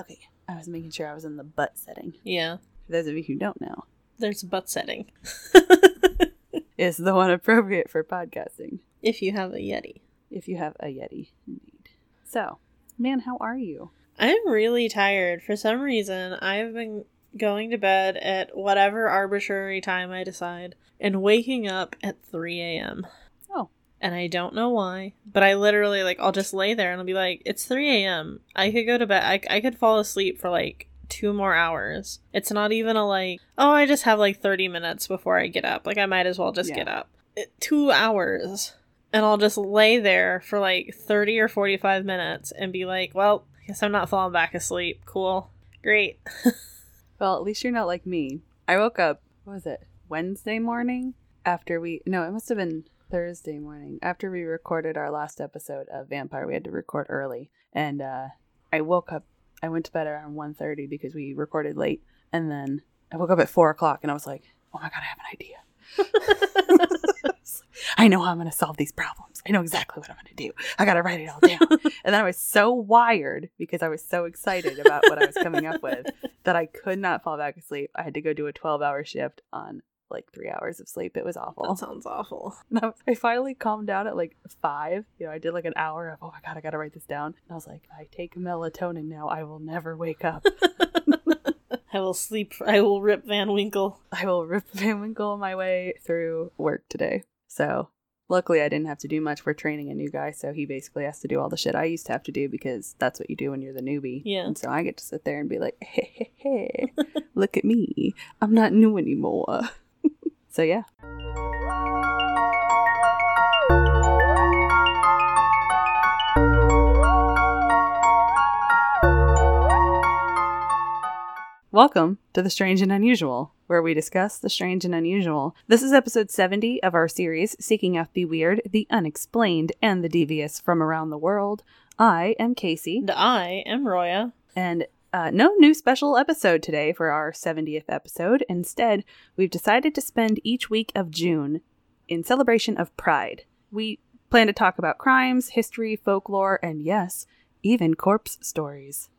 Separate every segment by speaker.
Speaker 1: Okay, I was making sure I was in the butt setting.
Speaker 2: Yeah.
Speaker 1: For those of you who don't know,
Speaker 2: There's a butt setting.
Speaker 1: is the one appropriate for podcasting
Speaker 2: if you have a Yeti.
Speaker 1: if you have a Yeti, indeed. So, man, how are you?
Speaker 2: I'm really tired. For some reason, I've been going to bed at whatever arbitrary time I decide and waking up at 3 a.m. And I don't know why, but I literally, like, I'll just lay there and I'll be like, it's 3 a.m. I could go to bed. I, I could fall asleep for like two more hours. It's not even a like, oh, I just have like 30 minutes before I get up. Like, I might as well just
Speaker 1: Yeah.
Speaker 2: get up. It, two hours. And I'll just lay there for like 30 or 45 minutes and be like, well, I guess I'm not falling back asleep. Cool. Great.
Speaker 1: Well, at least you're not like me. I woke up, what was it, Wednesday morning? After we, no, it must have been Thursday morning. After we recorded our last episode of Vampire, we had to record early. And uh, I woke up, I went to bed around 1.30 because we recorded late. And then I woke up at 4 o'clock and I was like, oh my God, I have an idea. I know how I'm going to solve these problems. I know exactly what I'm going to do. I got to write it all down. and then I was so wired because I was so excited about what I was coming up with that I could not fall back asleep. I had to go do a 12 hour shift on like three hours of sleep. It was awful.
Speaker 2: That sounds awful.
Speaker 1: I, I finally calmed down at like five. You know, I did like an hour of, oh my God, I got to write this down. And I was like, I take melatonin now. I will never wake up.
Speaker 2: I will sleep. I will rip Van Winkle.
Speaker 1: I will rip Van Winkle my way through work today. So luckily, I didn't have to do much for training a new guy. So he basically has to do all the shit I used to have to do because that's what you do when you're the newbie.
Speaker 2: Yeah.
Speaker 1: And so I get to sit there and be like, hey, hey, hey, look at me. I'm not new anymore. So yeah. Welcome to The Strange and Unusual, where we discuss the strange and unusual. This is episode 70 of our series, Seeking Out the Weird, the Unexplained, and the Devious from Around the World. I am Casey,
Speaker 2: And I am Roya.
Speaker 1: and uh, no new special episode today for our 70th episode. Instead, we've decided to spend each week of June in celebration of Pride. We plan to talk about crimes, history, folklore, and yes, even corpse stories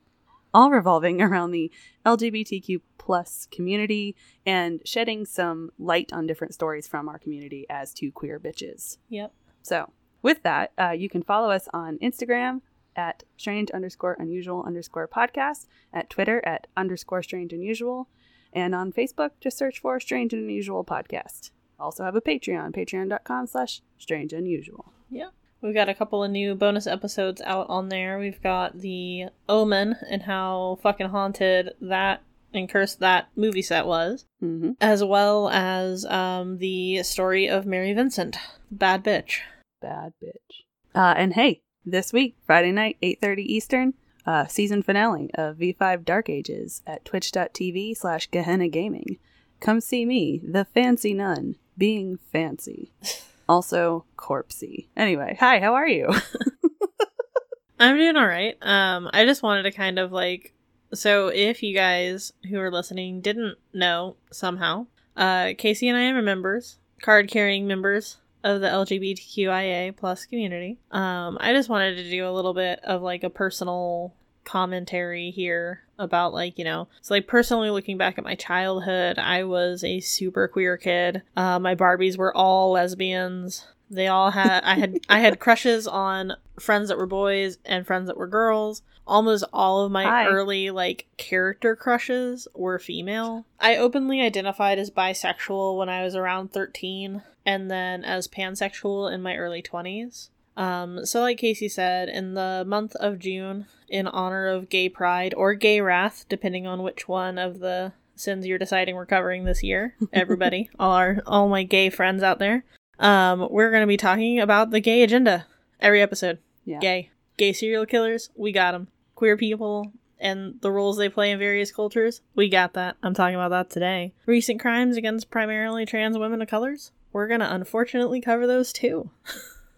Speaker 1: all revolving around the LGBTQ plus community and shedding some light on different stories from our community as two queer bitches.
Speaker 2: Yep.
Speaker 1: So, with that, uh, you can follow us on Instagram at strange underscore unusual underscore podcast, at Twitter at underscore strange unusual, and on Facebook, just search for strange and unusual podcast. Also have a Patreon, patreon.com slash strange unusual.
Speaker 2: Yeah. We've got a couple of new bonus episodes out on there. We've got the Omen and how fucking haunted that and cursed that movie set was,
Speaker 1: Mm-hmm.
Speaker 2: as well as um, the story of Mary Vincent, bad bitch.
Speaker 1: Bad bitch. Uh, and hey, this week, Friday night, 8.30 Eastern, uh, season finale of V5 Dark Ages at twitch.tv slash Gehenna Gaming. Come see me, the fancy nun, being fancy. Also, corpsey. Anyway, hi, how are you?
Speaker 2: I'm doing all right. Um, I just wanted to kind of like, so if you guys who are listening didn't know somehow, uh, Casey and I are members, card carrying members of the LGBTQIA plus community. Um, I just wanted to do a little bit of like a personal commentary here about like you know so like personally looking back at my childhood i was a super queer kid uh, my barbies were all lesbians they all had i had i had crushes on friends that were boys and friends that were girls. Almost all of my
Speaker 1: Hi.
Speaker 2: early like character crushes were female. I openly identified as bisexual when i was around 13 and then as pansexual in my early 20s um, so like Casey said, in the month of June, in honor of Gay Pride or Gay Wrath, depending on which one of the sins you're deciding we're covering this year, everybody, all our all my gay friends out there, um, we're gonna be talking about the gay agenda every episode.
Speaker 1: Yeah.
Speaker 2: Gay, gay serial killers, we got them. Queer people and the roles they play in various cultures, we got that. I'm talking about that today. Recent crimes against primarily trans women of colors, we're gonna unfortunately cover those too.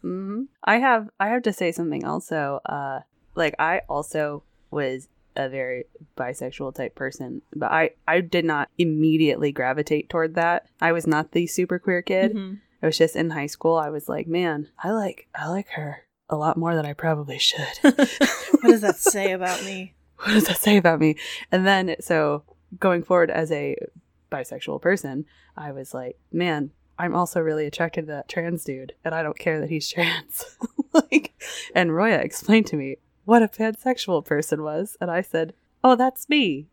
Speaker 1: hmm I have I have to say something also. Uh, like I also was a very bisexual type person, but I I did not immediately gravitate toward that. I was not the super queer kid.
Speaker 2: Mhm.
Speaker 1: I was just in high school. I was like, man, I like I like her a lot more than I probably should.
Speaker 2: what does that say about me?
Speaker 1: what does that say about me? And then, so going forward as a bisexual person, I was like, man, I'm also really attracted to that trans dude, and I don't care that he's trans. like, and Roya explained to me what a pansexual person was, and I said, oh, that's me.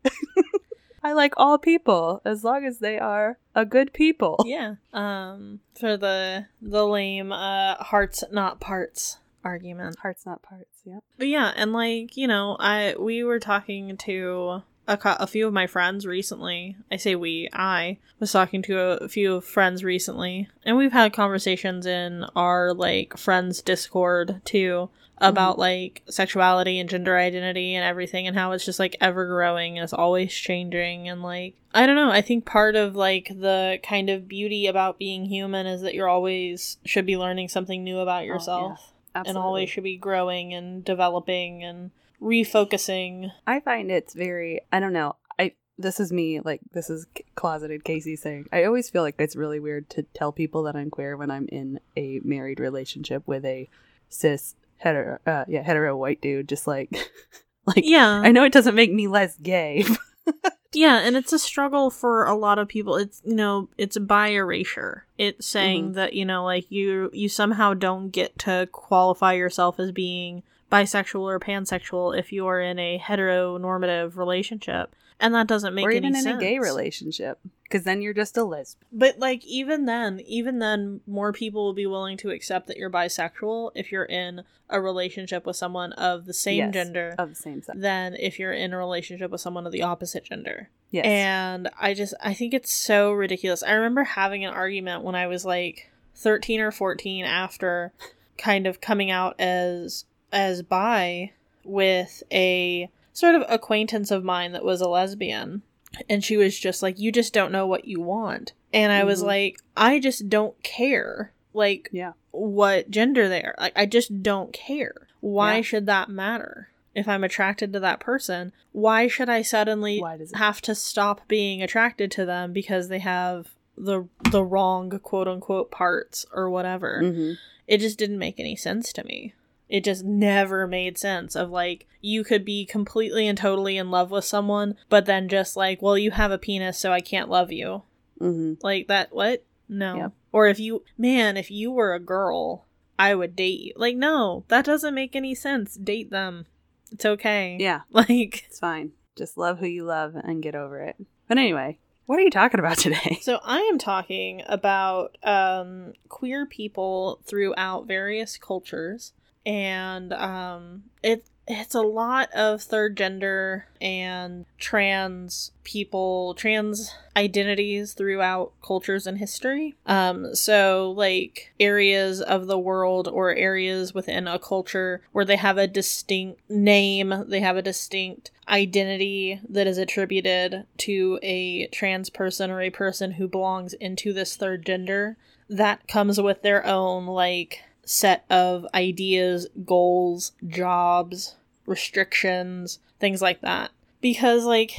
Speaker 1: I like all people as long as they are a good people.
Speaker 2: Yeah. Um for the the lame uh hearts not parts argument.
Speaker 1: Hearts not parts, yeah.
Speaker 2: But yeah, and like, you know, I we were talking to a, co- a few of my friends recently. I say we, I was talking to a few friends recently, and we've had conversations in our like friends Discord too about mm-hmm. like sexuality and gender identity and everything and how it's just like ever growing and it's always changing and like I don't know, I think part of like the kind of beauty about being human is that you're always should be learning something new about yourself. Oh, yeah. And always should be growing and developing and refocusing.
Speaker 1: I find it's very I don't know. I this is me like this is closeted Casey saying. I always feel like it's really weird to tell people that I'm queer when I'm in a married relationship with a cis hetero, uh, yeah, hetero white dude, just like, like,
Speaker 2: yeah.
Speaker 1: I know it doesn't make me less gay.
Speaker 2: yeah, and it's a struggle for a lot of people. It's you know, it's bi erasure. It's saying mm-hmm. that you know, like you you somehow don't get to qualify yourself as being bisexual or pansexual if you are in a heteronormative relationship and that doesn't make
Speaker 1: or even
Speaker 2: in
Speaker 1: sense. a gay relationship because then you're just a lesbian
Speaker 2: but like even then even then more people will be willing to accept that you're bisexual if you're in a relationship with someone of the same
Speaker 1: yes,
Speaker 2: gender
Speaker 1: of the same sex.
Speaker 2: than if you're in a relationship with someone of the opposite gender.
Speaker 1: Yes.
Speaker 2: And i just i think it's so ridiculous. I remember having an argument when i was like 13 or 14 after kind of coming out as as bi with a sort of acquaintance of mine that was a lesbian. And she was just like, You just don't know what you want. And I mm-hmm. was like, I just don't care. Like,
Speaker 1: yeah.
Speaker 2: what gender they are. Like, I just don't care. Why yeah. should that matter? If I'm attracted to that person, why should I suddenly why does have to stop being attracted to them because they have the the wrong quote unquote parts or whatever?
Speaker 1: Mm-hmm.
Speaker 2: It just didn't make any sense to me. It just never made sense of like you could be completely and totally in love with someone, but then just like, well, you have a penis, so I can't love you.
Speaker 1: Mm-hmm.
Speaker 2: Like that? What? No. Or if you, man, if you were a girl, I would date you. Like, no, that doesn't make any sense. Date them. It's okay.
Speaker 1: Yeah.
Speaker 2: Like,
Speaker 1: it's fine. Just love who you love and get over it. But anyway, what are you talking about today?
Speaker 2: So I am talking about um, queer people throughout various cultures and um, it it's a lot of third gender and trans people, trans identities throughout cultures and history. Um, so, like areas of the world or areas within a culture where they have a distinct name, they have a distinct identity that is attributed to a trans person or a person who belongs into this third gender. That comes with their own, like, set of ideas, goals, jobs, restrictions, things like that. Because, like,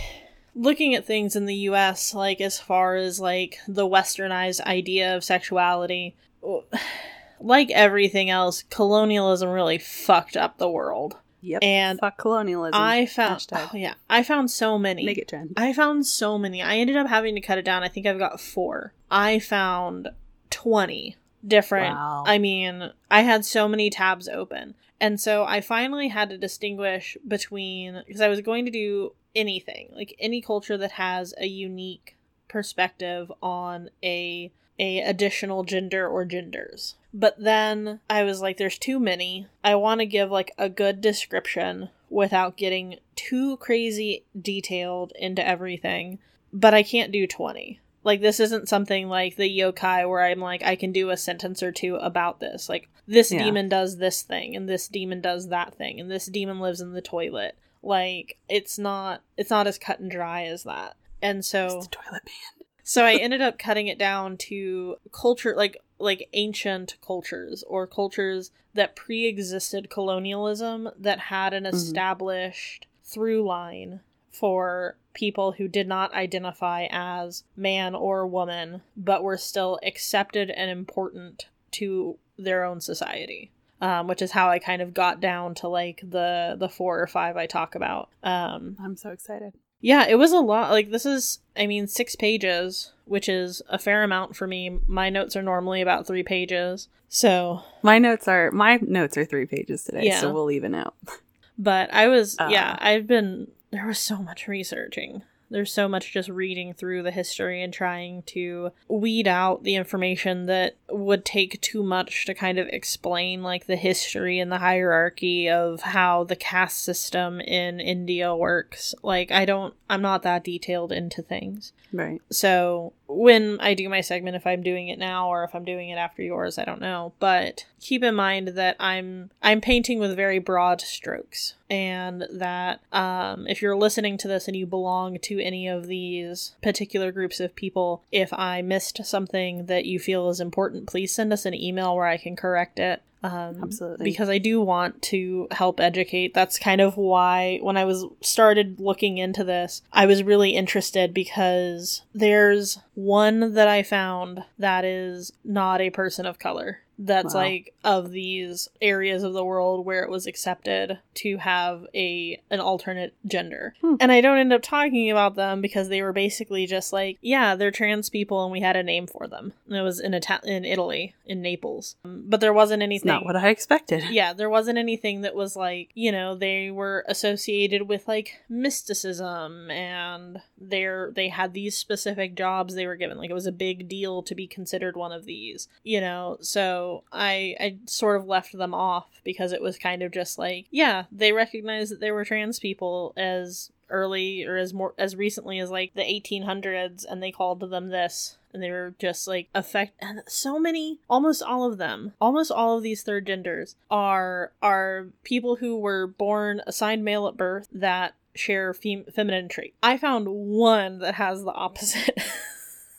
Speaker 2: looking at things in the US, like, as far as, like, the westernized idea of sexuality, like everything else, colonialism really fucked up the world.
Speaker 1: Yep.
Speaker 2: And
Speaker 1: fuck colonialism.
Speaker 2: I found oh, yeah, I found so many.
Speaker 1: Make it trend.
Speaker 2: I found so many. I ended up having to cut it down. I think I've got 4. I found 20 different. Wow. I mean, I had so many tabs open. And so I finally had to distinguish between because I was going to do anything, like any culture that has a unique perspective on a a additional gender or genders. But then I was like there's too many. I want to give like a good description without getting too crazy detailed into everything, but I can't do 20. Like this isn't something like the yokai where I'm like I can do a sentence or two about this. Like this yeah. demon does this thing and this demon does that thing and this demon lives in the toilet. Like it's not it's not as cut and dry as that. And so
Speaker 1: toilet man.
Speaker 2: so I ended up cutting it down to culture like like ancient cultures or cultures that pre-existed colonialism that had an mm-hmm. established through line for people who did not identify as man or woman, but were still accepted and important to their own society. um, which is how I kind of got down to like the the four or five I talk about. Um,
Speaker 1: I'm so excited.
Speaker 2: yeah, it was a lot. Like this is, I mean, six pages, which is a fair amount for me. My notes are normally about three pages, so
Speaker 1: My notes are my notes are three pages today,
Speaker 2: Yeah.
Speaker 1: so we'll even out.
Speaker 2: But I was,
Speaker 1: Uh.
Speaker 2: yeah, I've been, there was so much researching. There's so much just reading through the history and trying to weed out the information that would take too much to kind of explain, like, the history and the hierarchy of how the caste system in India works. Like, I don't, I'm not that detailed into things.
Speaker 1: Right.
Speaker 2: So when I do my segment, if I'm doing it now or if I'm doing it after yours, I don't know. But keep in mind that I'm I'm painting with very broad strokes, and that um, if you're listening to this and you belong to any of these particular groups of people, if I missed something that you feel is important, please send us an email where I can correct it. Um,
Speaker 1: Absolutely.
Speaker 2: because I do want to help educate. That's kind of why when I was started looking into this, I was really interested because there's one that I found that is not a person of color. That's
Speaker 1: Wow.
Speaker 2: like of these areas of the world where it was accepted to have a an alternate gender.
Speaker 1: Hmm.
Speaker 2: And I don't end up talking about them because they were basically just like, yeah, they're trans people and we had a name for them. And it was in Ita- in Italy, in Naples. Um, But there wasn't anything
Speaker 1: not what I expected.
Speaker 2: yeah, there wasn't anything that was like, you know, they were associated with like mysticism and they're they had these specific jobs they were given. Like it was a big deal to be considered one of these. You know, so I I sort of left them off because it was kind of just like, yeah, they recognized that they were trans people as early or as more as recently as like the 1800s and they called them this and they were just like affect and so many almost all of them almost all of these third genders are are people who were born assigned male at birth that share fem- feminine trait i found one that has the opposite.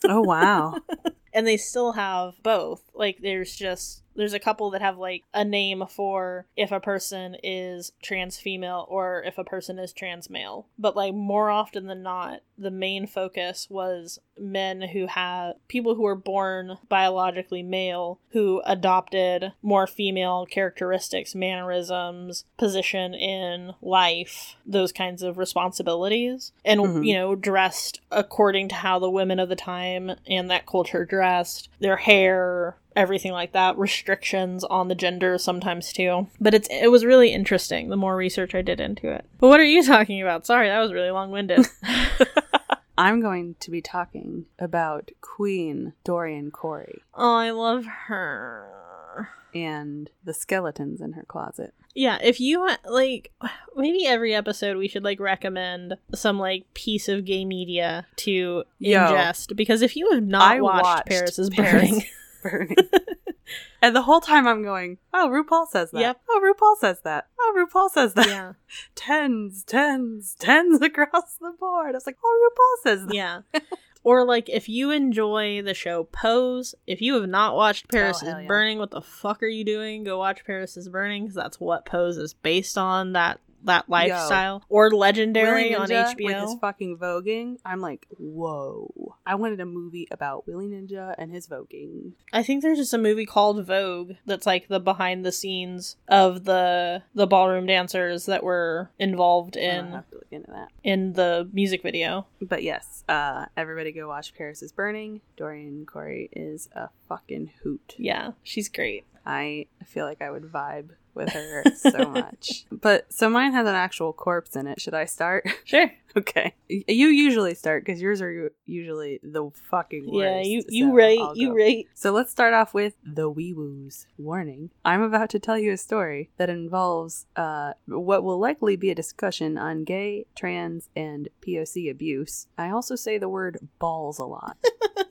Speaker 1: Oh wow.
Speaker 2: and they still have both. Like there's just there's a couple that have like a name for if a person is trans female or if a person is trans male but like more often than not the main focus was men who had people who were born biologically male who adopted more female characteristics mannerisms position in life those kinds of responsibilities and
Speaker 1: Mhm.
Speaker 2: you know dressed according to how the women of the time and that culture dressed their hair everything like that restrictions on the gender sometimes too. But it's it was really interesting the more research i did into it. But what are you talking about? Sorry that was really long-winded.
Speaker 1: I'm going to be talking about Queen Dorian Corey.
Speaker 2: Oh i love her.
Speaker 1: And the skeletons in her closet.
Speaker 2: yeah if you like maybe every episode we should like recommend some like piece of gay media to
Speaker 1: Yo.
Speaker 2: ingest. Because if you have not watched,
Speaker 1: watched
Speaker 2: paris is
Speaker 1: Paris
Speaker 2: burning
Speaker 1: and the whole time I'm going, oh, RuPaul says that.
Speaker 2: Yep.
Speaker 1: Oh, RuPaul says that. Oh, RuPaul says that.
Speaker 2: yeah
Speaker 1: Tens, tens, tens across the board. I was like, oh, RuPaul says that.
Speaker 2: Yeah. or like if you enjoy the show Pose, if you have not watched oh, Paris
Speaker 1: Oh,
Speaker 2: is
Speaker 1: yeah.
Speaker 2: Burning, what the fuck are you doing? Go watch Paris is Burning because that's what Pose is based on. That that lifestyle or Legendary
Speaker 1: Willi
Speaker 2: on
Speaker 1: Ninja with his fucking voguing. I'm like, whoa. I wanted a movie about Willi Ninja and his voguing.
Speaker 2: I think there's just a movie called Vogue that's like the behind the scenes of the the ballroom dancers that were involved in
Speaker 1: have to look into that.
Speaker 2: in the music video.
Speaker 1: But yes, uh, everybody go watch Paris is Burning. Dorian Corey is a fucking hoot.
Speaker 2: Yeah, she's great.
Speaker 1: I feel like I would vibe with her so much. But so mine has an actual corpse in it. Should I start?
Speaker 2: Sure.
Speaker 1: okay. You usually start because yours are usually the fucking worst.
Speaker 2: yeah, you you
Speaker 1: so
Speaker 2: right, you right.
Speaker 1: So let's start off with the wee woos. Warning. I'm about to tell you a story that involves uh, what will likely be a discussion on gay, trans, and POC abuse. I also say the word balls a lot.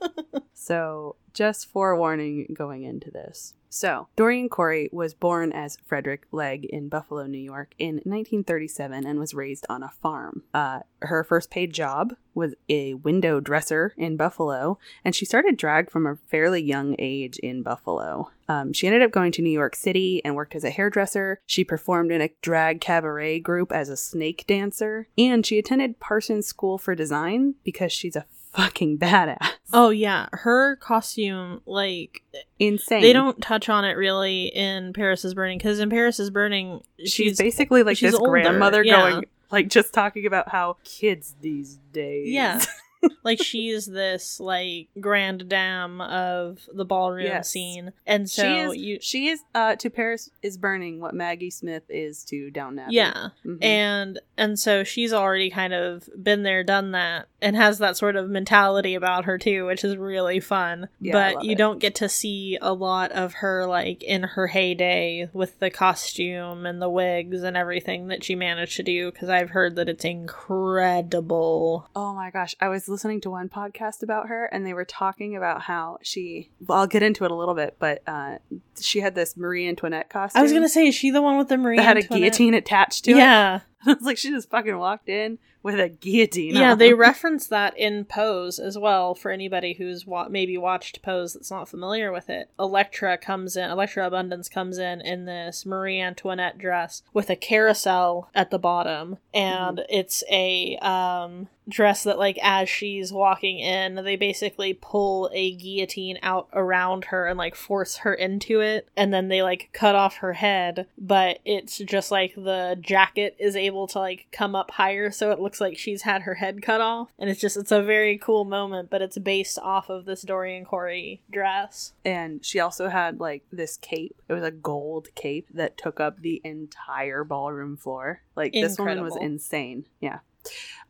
Speaker 1: so just forewarning going into this. So, Dorian Corey was born as Frederick Legg in Buffalo, New York in 1937 and was raised on a farm. Uh, her first paid job was a window dresser in Buffalo, and she started drag from a fairly young age in Buffalo. Um, she ended up going to New York City and worked as a hairdresser. She performed in a drag cabaret group as a snake dancer, and she attended Parsons School for Design because she's a fucking badass.
Speaker 2: Oh yeah, her costume like
Speaker 1: insane.
Speaker 2: they don't touch on it really in Paris is Burning because in Paris is Burning
Speaker 1: She's,
Speaker 2: she's,
Speaker 1: basically like
Speaker 2: she's
Speaker 1: this
Speaker 2: older,
Speaker 1: grandmother
Speaker 2: yeah.
Speaker 1: going, like, just talking about how kids these days.
Speaker 2: Yeah. like she's this like grand dame of the ballroom
Speaker 1: Yes.
Speaker 2: scene, and so
Speaker 1: she is.
Speaker 2: you
Speaker 1: she is uh, to Paris is burning what Maggie Smith is to Downton Abbey.
Speaker 2: yeah
Speaker 1: Mhm.
Speaker 2: and and so she's already kind of been there done that and has that sort of mentality about her too which is really fun
Speaker 1: Yeah,
Speaker 2: but you
Speaker 1: it.
Speaker 2: don't get to see a lot of her like in her heyday with the costume and the wigs and everything that she managed to do because i've heard that it's incredible
Speaker 1: Oh my gosh, I was listening to one podcast about her and they were talking about how she well, I'll get into it a little bit, but uh she had this Marie Antoinette costume.
Speaker 2: i was gonna say is she the one with the Marie
Speaker 1: that had a guillotine attached to it.
Speaker 2: yeah
Speaker 1: it's like she just fucking walked in with a guillotine.
Speaker 2: yeah
Speaker 1: on.
Speaker 2: they reference that in pose as well for anybody who's wa- maybe watched pose that's not familiar with it elektra comes in elektra abundance comes in in this marie antoinette dress with a carousel at the bottom and it's a um dress that like as she's walking in they basically pull a guillotine out around her and like force her into it and then they like cut off her head but it's just like the jacket is able to like come up higher so it looks like she's had her head cut off and it's just it's a very cool moment but it's based off of this dorian corey dress
Speaker 1: and she also had like this cape. It was a gold cape that took up the entire ballroom floor. Like this woman was insane. Yeah.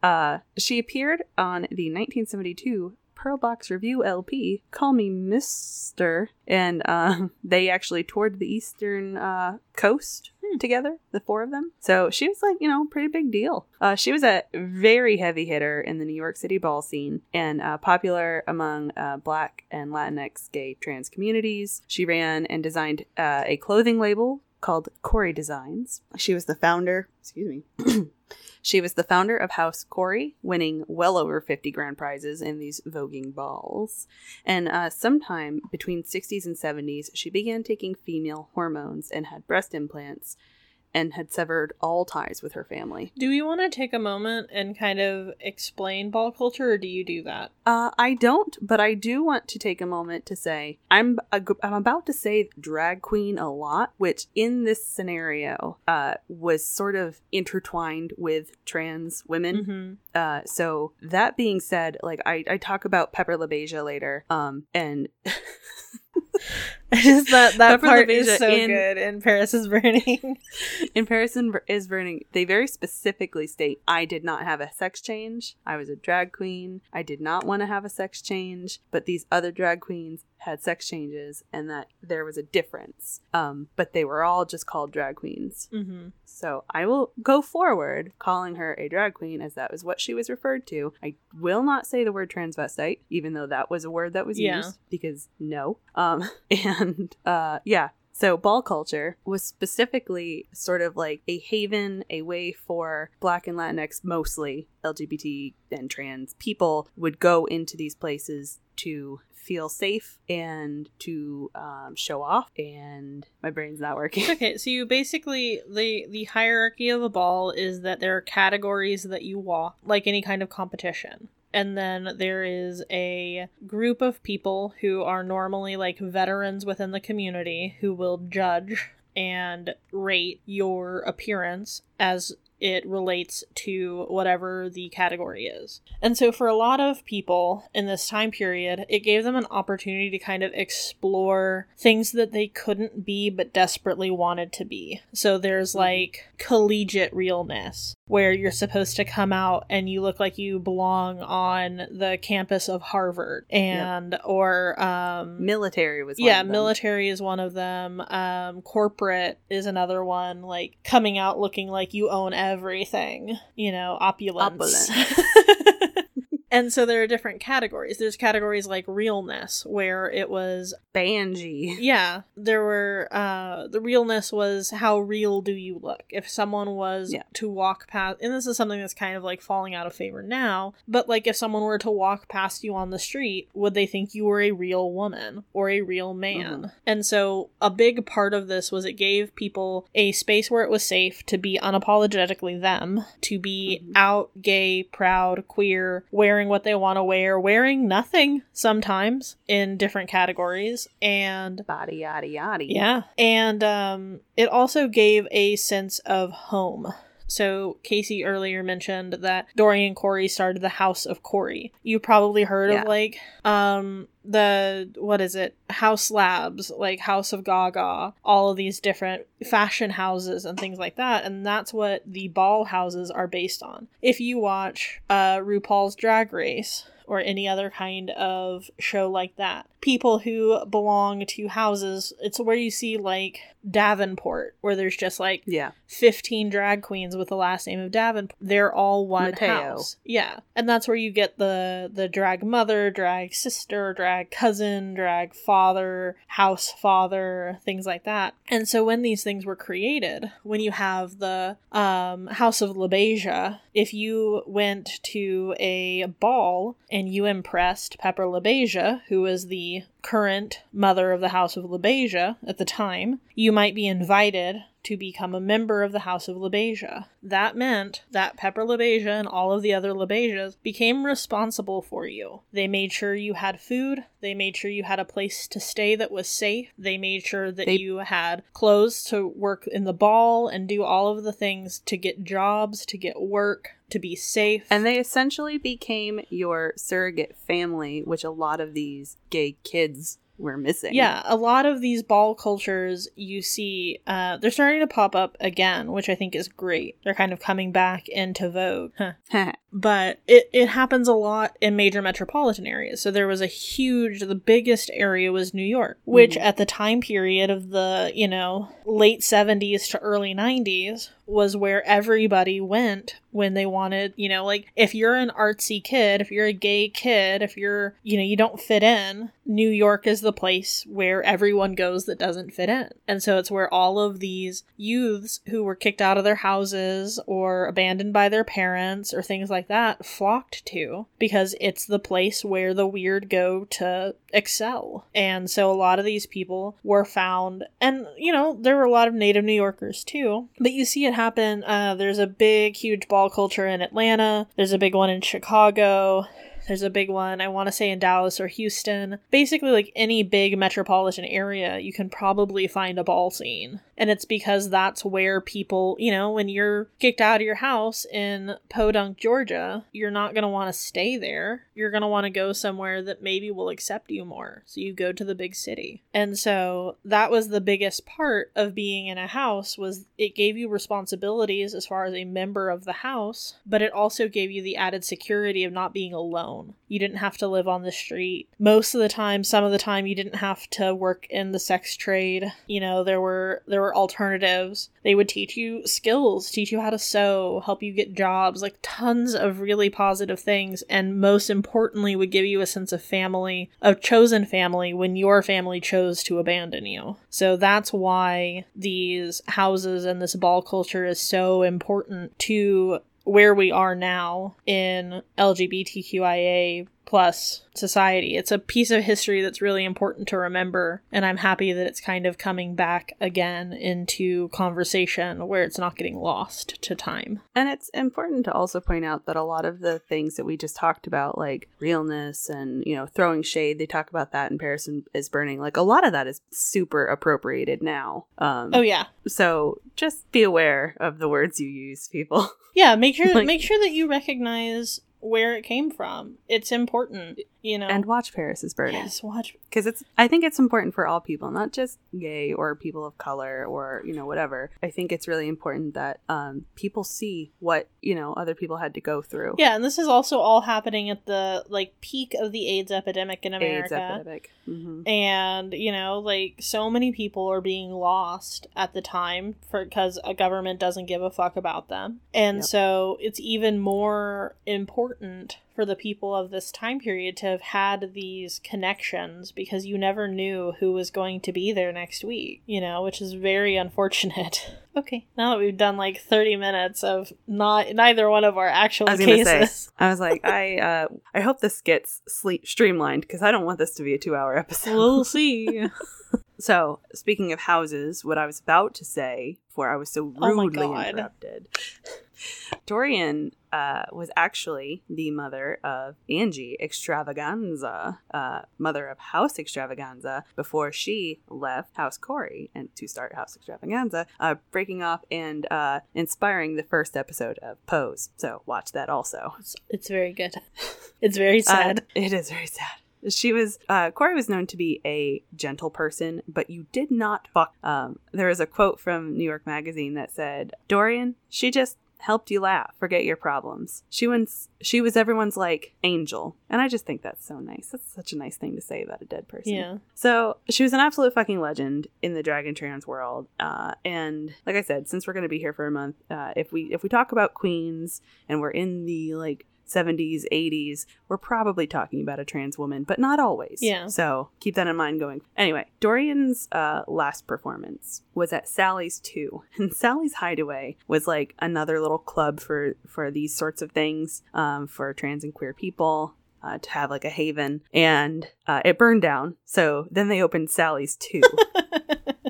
Speaker 1: Uh, she appeared on the 1972 Pearl Box Revue LP, Call Me Mister, and uh, they actually toured the eastern uh, coast
Speaker 2: Hmm.
Speaker 1: together, the four of them. So she was like, you know, pretty big deal. Uh, she was a very heavy hitter in the New York City ball scene and uh, popular among uh, Black and Latinx gay trans communities. She ran and designed uh, a clothing label called Corey Designs. She was the founder, excuse me. She was the founder of House Corey, winning well over 50 grand prizes in these voguing balls. And uh, sometime between 60s and 70s, she began taking female hormones and had breast implants and had severed all ties with her family.
Speaker 2: do we want to take a moment and kind of explain ball culture or do you do that
Speaker 1: Uh, I don't, but I do want to take a moment to say I'm a, I'm about to say drag queen a lot, which in this scenario uh, was sort of intertwined with trans women.
Speaker 2: mm-hmm.
Speaker 1: Uh, so that being said, like I, I talk about Pepper LaBeija later, um, and
Speaker 2: just that that
Speaker 1: Pepper
Speaker 2: part is so
Speaker 1: in-
Speaker 2: good in paris is burning
Speaker 1: in Paris is Burning, they very specifically state I did not have a sex change. I was a drag queen. I did not want to have a sex change, but these other drag queens had sex changes, and that there was a difference. Um, but they were all just called drag queens.
Speaker 2: mm-hmm.
Speaker 1: So I will go forward calling her a drag queen as that was what she was referred to. I will not say the word transvestite, even though that was a word that was
Speaker 2: Yeah.
Speaker 1: used because no. Um and uh yeah. So ball culture was specifically sort of like a haven, a way for black and Latinx mostly LGBT and trans people would go into these places to feel safe and to um, show off and my brain's not working.
Speaker 2: Okay so you basically the the hierarchy of a ball is that there are categories that you walk like any kind of competition and then there is a group of people who are normally like veterans within the community who will judge and rate your appearance as it relates to whatever the category is. And so, for a lot of people in this time period, it gave them an opportunity to kind of explore things that they couldn't be but desperately wanted to be. So, there's hmm. like collegiate realness, where you're supposed to come out and you look like you belong on the campus of Harvard, and or um,
Speaker 1: military was one
Speaker 2: yeah
Speaker 1: of them.
Speaker 2: military is one of them. Um corporate is another one like coming out looking like you own everything you know opulence and so there are different categories there's categories like realness where it was
Speaker 1: Banji.
Speaker 2: yeah there were uh the realness was how real do you look if someone was
Speaker 1: Yeah.
Speaker 2: to walk past and this is something that's kind of like falling out of favor now but like if someone were to walk past you on the street would they think you were a real woman or a real man
Speaker 1: Mhm.
Speaker 2: and so a big part of this was it gave people a space where it was safe to be unapologetically them to be
Speaker 1: Mhm.
Speaker 2: out gay proud queer wearing wearing what they want to wear, wearing nothing sometimes in different categories. And
Speaker 1: Body yada yada.
Speaker 2: yeah. And um, it also gave a sense of home. So Casey earlier mentioned that Dorian Corey started the House of Corey. You probably heard
Speaker 1: Yeah.
Speaker 2: of like um the what is it? House Labs, like House of Gaga, all of these different fashion houses and things like that, and that's what the ball houses are based on. If you watch uh RuPaul's Drag Race or any other kind of show like that, people who belong to houses, it's where you see like Davenport, where there's just like
Speaker 1: Yeah.
Speaker 2: 15 drag queens with the last name of Davenport. They're all one
Speaker 1: Mateo.
Speaker 2: house. Yeah. And that's where you get the the drag mother, drag sister, drag cousin, drag father, house father, things like that. And so when these things were created, when you have the um House of LaBeija, if you went to a ball and you impressed Pepper LaBeija, who was the current mother of the House of LaBeija at the time, you might be invited to become a member of the House of LaBeija. That meant that Pepper LaBeija and all of the other LaBeijas became responsible for you. They made sure you had food, they made sure you had a place to stay that was safe, they made sure that
Speaker 1: They-
Speaker 2: you had clothes to work in the ball and do all of the things to get jobs, to get work, to be safe.
Speaker 1: And they essentially became your surrogate family, which a lot of these gay kids were missing.
Speaker 2: Yeah, a lot of these ball cultures you see, uh, they're starting to pop up again, which I think is great. They're kind of coming back into vogue. Huh. But it, it happens a lot in major metropolitan areas. So there was a huge, the biggest area was New York, which
Speaker 1: Mhm.
Speaker 2: at the time period of the, you know, late 70s to early 90s was where everybody went when they wanted, you know, like if you're an artsy kid, if you're a gay kid, if you're, you know, you don't fit in, New York is the place where everyone goes that doesn't fit in. And so it's where all of these youths who were kicked out of their houses or abandoned by their parents or things like that flocked to because it's the place where the weird go to excel. And so a lot of these people were found, and you know, there were a lot of native New Yorkers too, but you see it happen. Uh, there's a big, huge ball culture in Atlanta, there's a big one in Chicago. There's a big one, I want to say in Dallas or Houston. Basically, like any big metropolitan area, you can probably find a ball scene. And it's because that's where people, you know, when you're kicked out of your house in Podunk, Georgia, you're not going to want to stay there. You're going to want to go somewhere that maybe will accept you more. So you go to the big city. And so that was the biggest part of being in a house was it gave you responsibilities as far as a member of the house, but it also gave you the added security of not being alone. You didn't have to live on the street. Most of the time, some of the time you didn't have to work in the sex trade. You know, there were there were alternatives. They would teach you skills, teach you how to sew, help you get jobs, like tons of really positive things and most importantly would give you a sense of family, of chosen family when your family chose to abandon you. So that's why these houses and this ball culture is so important to where we are now in LGBTQIA plus society. It's a piece of history that's really important to remember, and I'm happy that it's kind of coming back again into conversation where it's not getting lost to time.
Speaker 1: And it's important to also point out that a lot of the things that we just talked about, like realness and, you know, throwing shade, they talk about that in Paris is Burning. Like a lot of that is super appropriated now. Um,
Speaker 2: Oh yeah.
Speaker 1: So just be aware of the words you use, people.
Speaker 2: Yeah, make sure
Speaker 1: Like-
Speaker 2: make sure that you recognize where it came from. It's important, you know.
Speaker 1: and watch Paris is Burning.
Speaker 2: yes, watch
Speaker 1: because it's i think it's important for all people not just gay or people of color or you know whatever i think it's really important that um, people see what you know other people had to go through
Speaker 2: Yeah, and this is also all happening at the like peak of the AIDS epidemic in
Speaker 1: aids
Speaker 2: America.
Speaker 1: epidemic hmm
Speaker 2: and you know like so many people are being lost at the time for because a government doesn't give a fuck about them and
Speaker 1: Yep.
Speaker 2: so it's even more important important for the people of this time period to have had these connections because you never knew who was going to be there next week you know which is very unfortunate Okay. Now that we've done like 30 minutes of not neither one of our actual
Speaker 1: I
Speaker 2: cases.
Speaker 1: say, I was like, I uh, I hope this gets sleep streamlined because I don't want this to be a two hour episode.
Speaker 2: We'll see.
Speaker 1: So, speaking of houses, what I was about to say before I was so
Speaker 2: Oh
Speaker 1: rudely
Speaker 2: God.
Speaker 1: interrupted. Dorian uh, was actually the mother of Angie Xtravaganza, uh, mother of House Xtravaganza, before she left House Corey and to start House Xtravaganza, uh, breaking off and uh, inspiring the first episode of Pose. So, watch that also.
Speaker 2: it's, it's very good. It's very
Speaker 1: Uh,
Speaker 2: sad.
Speaker 1: it is very sad. She was uh, Corey was known to be a gentle person, but you did not fuck. Um, there was a quote from New York Magazine that said, "Dorian, she just helped you laugh, forget your problems. She was she was everyone's like angel." And I just think that's so nice. That's such a nice thing to say about a dead person.
Speaker 2: yeah.
Speaker 1: So she was an absolute fucking legend in the Dragon Trans world. Uh, and like I said, since we're going to be here for a month, uh, if we if we talk about queens and we're in the like 70s, 80s, we're probably talking about a trans woman, but not always.
Speaker 2: Yeah.
Speaker 1: So keep that in mind going. Anyway, Dorian's uh, last performance was at Sally's 2. And Sally's Hideaway was like another little club for for these sorts of things um, for trans and queer people uh, to have like a haven, and uh, it burned down. So then they opened Sally's too.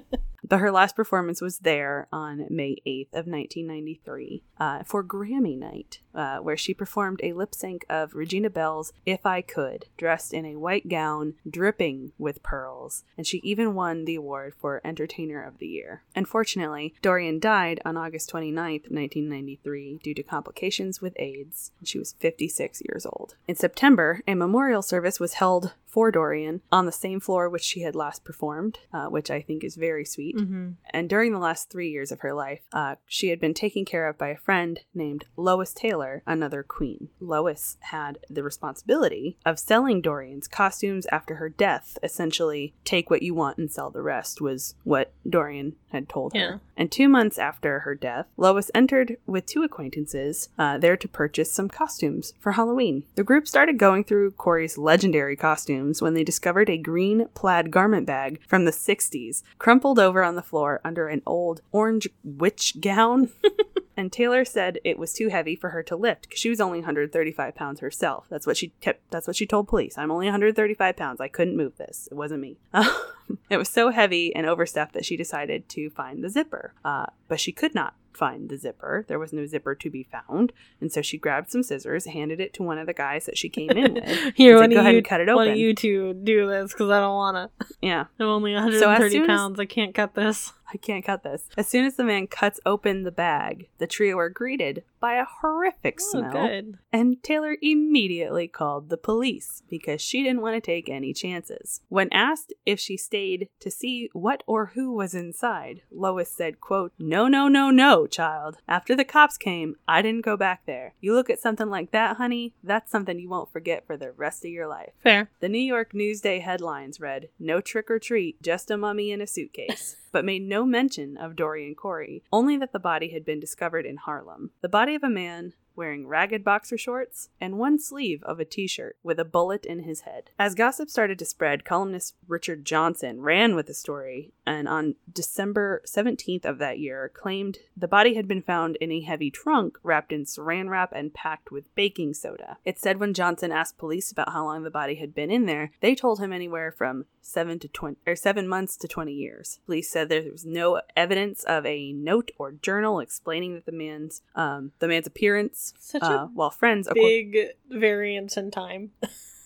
Speaker 1: but her last performance was there on May 8th of 1993 uh, for Grammy Night, uh, where she performed a lip sync of Regina Belle's "If I Could," dressed in a white gown dripping with pearls, and she even won the award for Entertainer of the Year. Unfortunately, Dorian died on August 29th, 1993, due to complications with AIDS. and She was 56 years old. In September, a memorial service was held for Dorian on the same floor which she had last performed, uh, which I think is very sweet.
Speaker 2: hmm
Speaker 1: And during the last three years of her life, uh, she had been taken care of by a friend named Lois Taylor, another queen. Lois had the responsibility of selling Dorian's costumes after her death. Essentially, take what you want and sell the rest, was what Dorian had told her. And two months after her death, Lois entered with two acquaintances uh, there to purchase some costumes for Halloween. The group started going through Corey's legendary costumes when they discovered a green plaid garment bag from the 60s, crumpled over on the floor under an old orange witch gown. and Taylor said it was too heavy for her to lift because she was only 135 pounds herself. That's what she kept. That's what she told police. I'm only 135 pounds. I couldn't move this. It wasn't me. it was so heavy and overstuffed that she decided to find the zipper, uh, but she could not find the zipper. There was no zipper to be found, and so she grabbed some scissors, handed it to one of the guys that she came in with.
Speaker 2: Here, why
Speaker 1: said, "Go ahead
Speaker 2: you,
Speaker 1: and cut it
Speaker 2: why
Speaker 1: open."
Speaker 2: don't you two do this? Because I don't want to.
Speaker 1: yeah.
Speaker 2: I'm only
Speaker 1: So as
Speaker 2: 130
Speaker 1: as-
Speaker 2: pounds. I can't cut this.
Speaker 1: I can't cut this. As soon as the man cuts open the bag, the trio are greeted by a horrific
Speaker 2: Oh,
Speaker 1: smell.
Speaker 2: good.
Speaker 1: And Taylor immediately called the police because she didn't want to take any chances. When asked if she stayed to see what or who was inside, Lois said, quote, No, no, no, no, child. After the cops came, I didn't go back there. You look at something like that, honey, that's something you won't forget for the rest of your life.
Speaker 2: Fair.
Speaker 1: The New York Newsday headlines read, No trick or treat, just a mummy in a suitcase, but made no mention of Dorian Corey, only that the body had been discovered in Harlem. The body of a man wearing ragged boxer shorts and one sleeve of a t shirt with a bullet in his head. As gossip started to spread, columnist Richard Johnson ran with the story and on December 17th of that year claimed the body had been found in a heavy trunk wrapped in saran wrap and packed with baking soda. It said when Johnson asked police about how long the body had been in there, they told him anywhere from 7 to 20 or 7 months to 20 years. Police said there was no evidence of a note or journal explaining that the man's um, the man's appearance
Speaker 2: Such
Speaker 1: uh,
Speaker 2: a
Speaker 1: while friends
Speaker 2: big variance in time.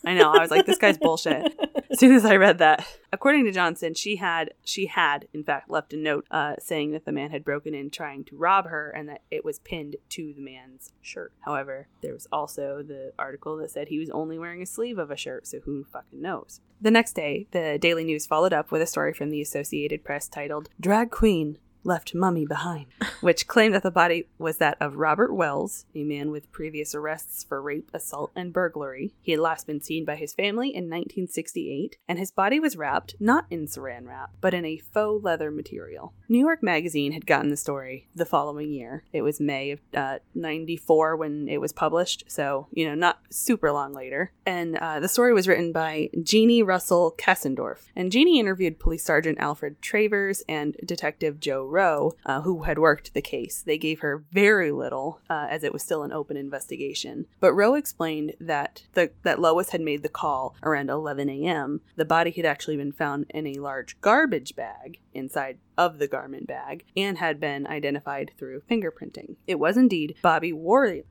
Speaker 1: I know. I was like, this guy's bullshit. As soon as I read that, according to Johnson, she had she had in fact left a note uh, saying that the man had broken in trying to rob her and that it was pinned to the man's shirt. However, there was also the article that said he was only wearing a sleeve of a shirt, so who fucking knows? The next day, the Daily News followed up with a story from the Associated Press titled "Drag Queen." Left mummy behind, which claimed that the body was that of Robert Wells, a man with previous arrests for rape, assault, and burglary. He had last been seen by his family in 1968, and his body was wrapped not in saran wrap, but in a faux leather material. New York Magazine had gotten the story the following year. It was May of uh, 94 when it was published, so, you know, not super long later. And uh, the story was written by Jeanie Russell Kasindorf. And Jeanie interviewed Police Sergeant Alfred Travers and Detective Joe Rowe, uh, who had worked the case. They gave her very little, uh, as it was still an open investigation. But Rowe explained that the that Lois had made the call around 11 a.m. The body had actually been found in a large garbage bag inside of the garment bag and had been identified through fingerprinting. It was indeed Bobby Worley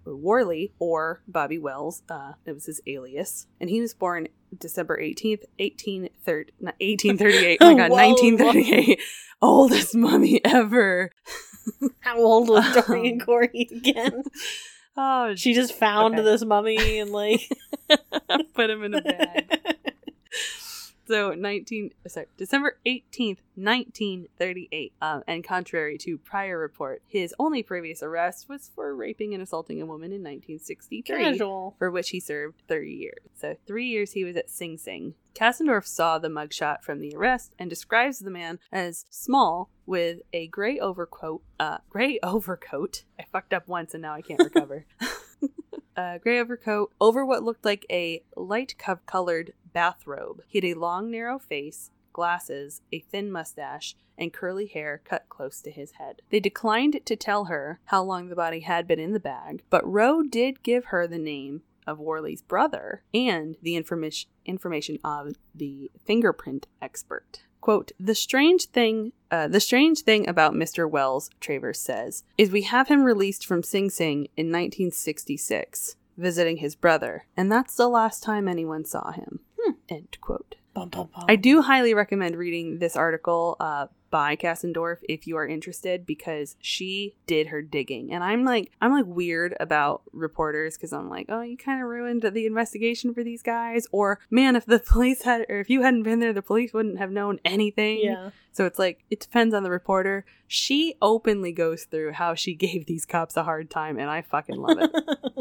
Speaker 1: or Bobby Wells. Uh, it was his alias, and he was born December 18th, 1830, 1838. Oh my god,
Speaker 2: Whoa.
Speaker 1: 1938. Oldest mummy ever.
Speaker 2: How old was Dorian
Speaker 1: Um,
Speaker 2: Corey again?
Speaker 1: Oh,
Speaker 2: She just found
Speaker 1: Okay.
Speaker 2: this mummy and like
Speaker 1: put him in a bag. So 19 sorry, December 18th, 1938. Um, and contrary to prior report, his only previous arrest was for raping and assaulting a woman in 1963.
Speaker 2: Casual.
Speaker 1: For which he served 30 years. So, three years he was at Sing Sing. Kasindorf saw the mugshot from the arrest and describes the man as small with a gray overcoat. Uh, gray overcoat. I fucked up once and now I can't recover. a gray overcoat over what looked like a light co- colored bathrobe. He had a long, narrow face, glasses, a thin mustache, and curly hair cut close to his head. They declined to tell her how long the body had been in the bag, but Rowe did give her the name of Worley's brother and the information information of the fingerprint expert. Quote, the strange thing, uh, the strange thing about Mr. Wells, Travers says, is we have him released from Sing Sing in 1966, visiting his brother, and that's the last time anyone saw him. End quote.
Speaker 2: Bum, bum, bum.
Speaker 1: I do highly recommend reading this article uh, by Kasindorf if you are interested because she did her digging, and I'm like I'm like weird about reporters because I'm like oh you kind of ruined the investigation for these guys, or man if the police had or if you hadn't been there the police wouldn't have known anything.
Speaker 2: Yeah.
Speaker 1: So it's like it depends on the reporter. She openly goes through how she gave these cops a hard time, and I fucking love it.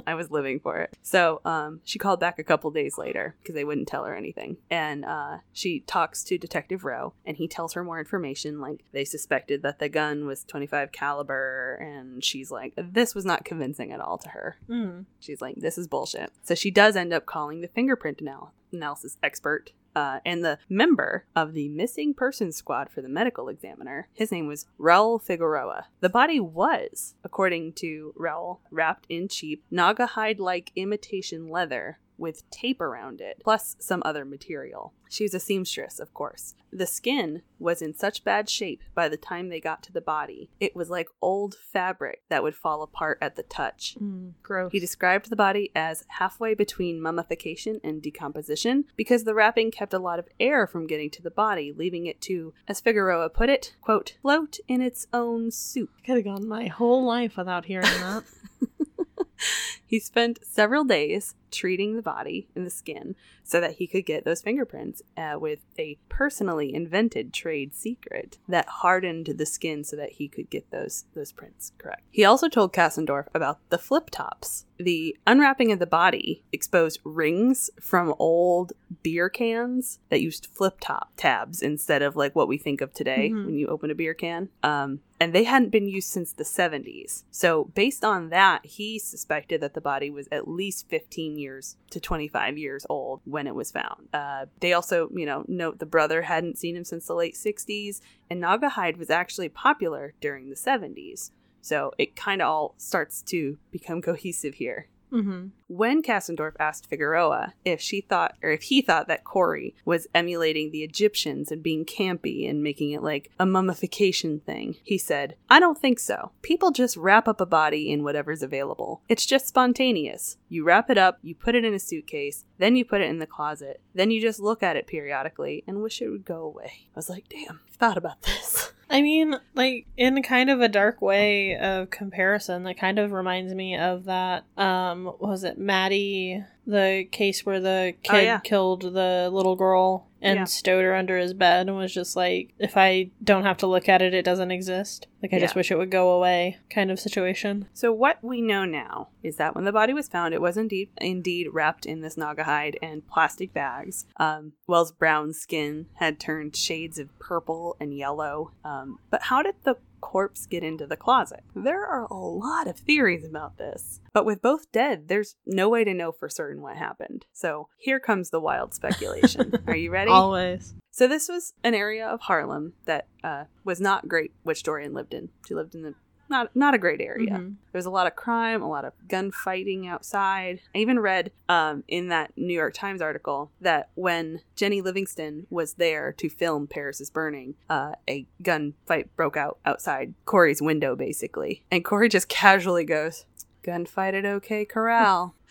Speaker 1: I was living for it. So um, she called back a couple days later because they wouldn't tell her anything. And uh, she talks to Detective Rowe, and he tells her more information. Like they suspected that the gun was 25 caliber, and she's like, this was not convincing at all to her.
Speaker 2: Mm.
Speaker 1: She's like, this is bullshit. So she does end up calling the fingerprint anal- analysis expert. Uh, and the member of the missing persons squad for the medical examiner, his name was Raul Figueroa. The body was, according to Raul, wrapped in cheap Naugahyde like imitation leather with tape around it, plus some other material. She was a seamstress, of course. The skin was in such bad shape by the time they got to the body, it was like old fabric that would fall apart at the touch.
Speaker 2: Mm. Gross.
Speaker 1: He described the body as halfway between mummification and decomposition because the wrapping kept a lot of air from getting to the body, leaving it to, as Figueroa put it, quote, float in its own soup.
Speaker 2: Could have gone my whole life without hearing that.
Speaker 1: He spent several days treating the body and the skin so that he could get those fingerprints uh, with a personally invented trade secret that hardened the skin so that he could get those those prints correct. He also told Kasindorf about the flip tops. The unwrapping of the body exposed rings from old beer cans that used flip top tabs instead of like what we think of today
Speaker 2: Mhm.
Speaker 1: when you open a beer can. Um, and they hadn't been used since the 70s. So, based on that, he suspected that the body was at least 15 years to 25 years old when it was found. Uh, they also, you know, note the brother hadn't seen him since the late 60s, and Naugahyde was actually popular during the 70s. So, it kind of all starts to become cohesive here.
Speaker 2: Mm-hmm.
Speaker 1: When Kasindorf asked Figueroa if she thought or if he thought that Corey was emulating the Egyptians and being campy and making it like a mummification thing, he said, I don't think so. People just wrap up a body in whatever's available. It's just spontaneous. You wrap it up, you put it in a suitcase, then you put it in the closet, then you just look at it periodically and wish it would go away. I was like, damn, I've thought about this.
Speaker 2: I mean, like in kind of a dark way of comparison, that kind of reminds me of that. Um, was it Maddie? The case where the
Speaker 1: Oh,
Speaker 2: kid
Speaker 1: yeah.
Speaker 2: killed the little girl and
Speaker 1: Yeah.
Speaker 2: stowed her under his bed and was just like, if I don't have to look at it, it doesn't exist. Like I just wish it would go away, kind of situation.
Speaker 1: So what we know now is that when the body was found, it was indeed indeed wrapped in this Naugahyde and plastic bags. Um, Wells' brown skin had turned shades of purple and yellow. Um, but how did the corpse get into the closet? There are a lot of theories about this, but with both dead, there's no way to know for certain what happened. So here comes the wild speculation. are you ready?
Speaker 2: Always.
Speaker 1: So this was an area of Harlem that uh, was not great, which Dorian lived in. She lived in the not not a great area.
Speaker 2: Mhm.
Speaker 1: There was a lot of crime, a lot of gunfighting outside. I even read um, in that New York Times article that when Jennie Livingston was there to film Paris is Burning, uh, a gunfight broke out outside Corey's window, basically. And Corey just casually goes, Gunfight at OK Corral.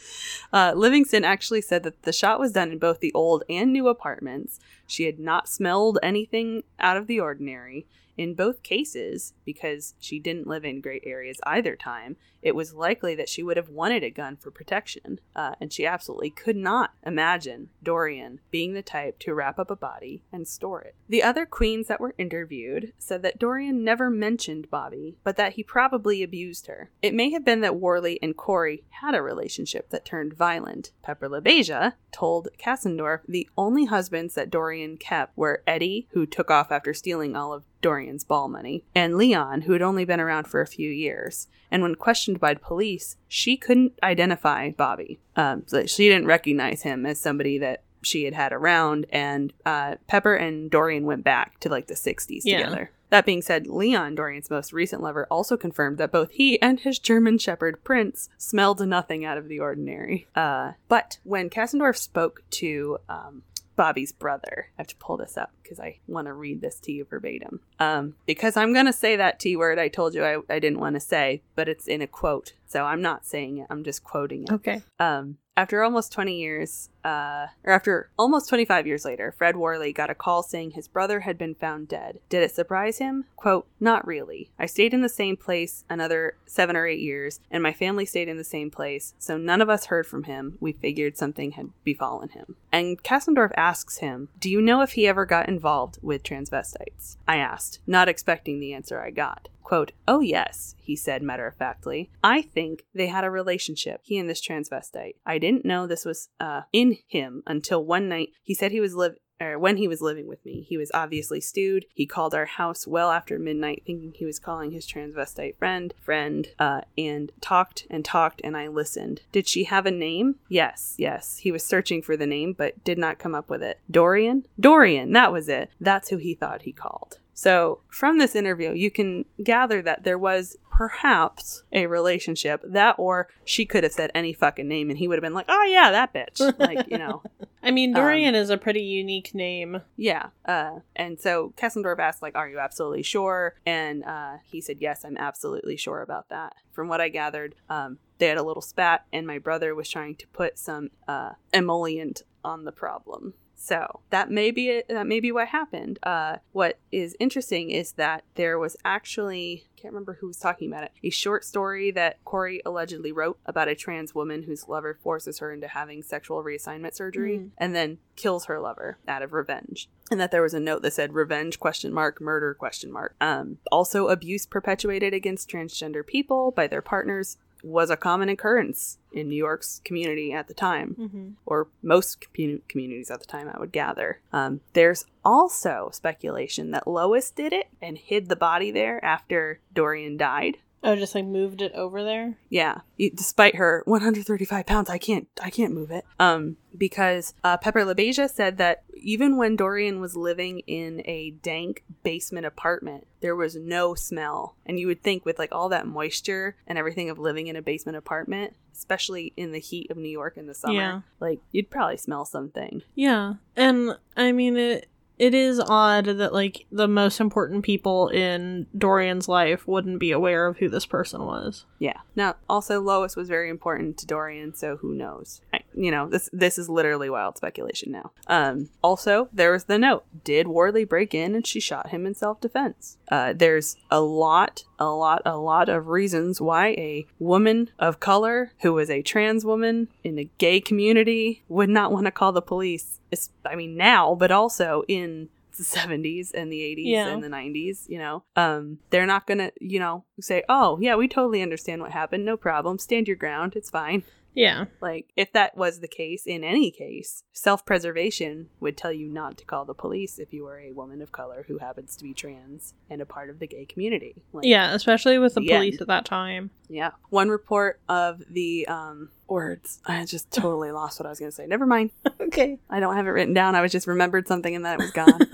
Speaker 1: Uh, Livingston actually said that the shot was done in both the old and new apartments. She had not smelled anything out of the ordinary. In both cases, because she didn't live in great areas either time, it was likely that she would have wanted a gun for protection, uh, and she absolutely could not imagine Dorian being the type to wrap up a body and store it. The other queens that were interviewed said that Dorian never mentioned Bobby, but that he probably abused her. It may have been that Worley and Corey had a relationship that turned violent. Pepper LaBeija told Kasindorf the only husbands that Dorian kept were Eddie, who took off after stealing all of Dorian's ball money, and Leon, who had only been around for a few years. And when questioned by police, she couldn't identify Bobby. Um, so she didn't recognize him as somebody that she had had around. And uh, Pepper and Dorian went back to like the 60s
Speaker 2: Yeah.
Speaker 1: together. That being said, Leon, Dorian's most recent lover, also confirmed that both he and his German Shepherd Prince smelled nothing out of the ordinary. Uh, but when Kasindorf spoke to um, Bobby's brother, I have to pull this up because I want to read this to you verbatim. Um, because I'm going to say that T word I told you I, I didn't want to say, but it's in a quote. So I'm not saying it, I'm just quoting it.
Speaker 2: Okay.
Speaker 1: Um, after almost 20 years, uh, or after almost 25 years later, Fred Worley got a call saying his brother had been found dead. Did it surprise him? Quote, not really. I stayed in the same place another seven or eight years, and my family stayed in the same place, so none of us heard from him. We figured something had befallen him. And Kasindorf asks him, Do you know if he ever got involved with transvestites? I asked, not expecting the answer I got. Quote, Oh, yes, he said matter of factly. I think they had a relationship, he and this transvestite. I didn't know this was uh, in him until one night he said he was live. Or when he was living with me, he was obviously stewed. He called our house well after midnight, thinking he was calling his transvestite friend, friend, uh, and talked and talked, and I listened. Did she have a name? Yes, yes. He was searching for the name, but did not come up with it. Dorian? Dorian, that was it. That's who he thought he called. So, from this interview, you can gather that there was perhaps a relationship that, or she could have said any fucking name and he would have been like, oh, yeah, that bitch. Like, you know,
Speaker 2: I mean, Dorian is a pretty unique name.
Speaker 1: yeah. Uh, and so Kasindorf asked, like, are you absolutely sure? And uh, he said, yes, I'm absolutely sure about that. From what I gathered, um, they had a little spat, and my brother was trying to put some uh, emollient on the problem. So that may be it, that may be what happened. Uh, what is interesting is that there was actually I can't remember who was talking about it. A short story that Corey allegedly wrote about a trans woman whose lover forces her into having sexual reassignment surgery
Speaker 2: Mm.
Speaker 1: and then kills her lover out of revenge. And that there was a note that said revenge question mark murder question mark. Um, also abuse perpetuated against transgender people by their partners was a common occurrence in New York's community at the time
Speaker 2: Mm-hmm.
Speaker 1: or most commu- communities at the time, I would gather. Um, there's also speculation that Lois did it and hid the body there after Dorian died.
Speaker 2: Oh, just like moved it over there.
Speaker 1: Yeah, despite her 135 pounds, I can't, I can't move it. Um, because uh, Pepper LaBeija said that even when Dorian was living in a dank basement apartment, there was no smell. And you would think with like all that moisture and everything of living in a basement apartment, especially in the heat of New York in the summer,
Speaker 2: Yeah.
Speaker 1: like you'd probably smell something.
Speaker 2: Yeah, and I mean it. It is odd that like the most important people in Dorian's life wouldn't be aware of who this person was.
Speaker 1: Yeah. Now, also Lois was very important to Dorian, so who knows? I, you know, this this is literally wild speculation now. Um. Also, there was the note: Did Worley break in and she shot him in self defense? Uh. There's a lot, a lot, a lot of reasons why a woman of color who was a trans woman in the gay community would not want to call the police. It's, I mean, now, but also in the 70s and the 80s
Speaker 2: Yeah.
Speaker 1: and the 90s, you know. Um they're not going to, you know, say, "Oh, yeah, we totally understand what happened. No problem. Stand your ground. It's fine."
Speaker 2: Yeah.
Speaker 1: Like, if that was the case, in any case, self preservation would tell you not to call the police if you are a woman of color who happens to be trans and a part of the gay community. Like,
Speaker 2: Yeah, especially with the
Speaker 1: The
Speaker 2: police
Speaker 1: end.
Speaker 2: at that time.
Speaker 1: Yeah. One report of the um, words. I just totally lost what I was going to say. Never mind.
Speaker 2: Okay.
Speaker 1: I don't have it written down. I was just remembered something and then it was gone.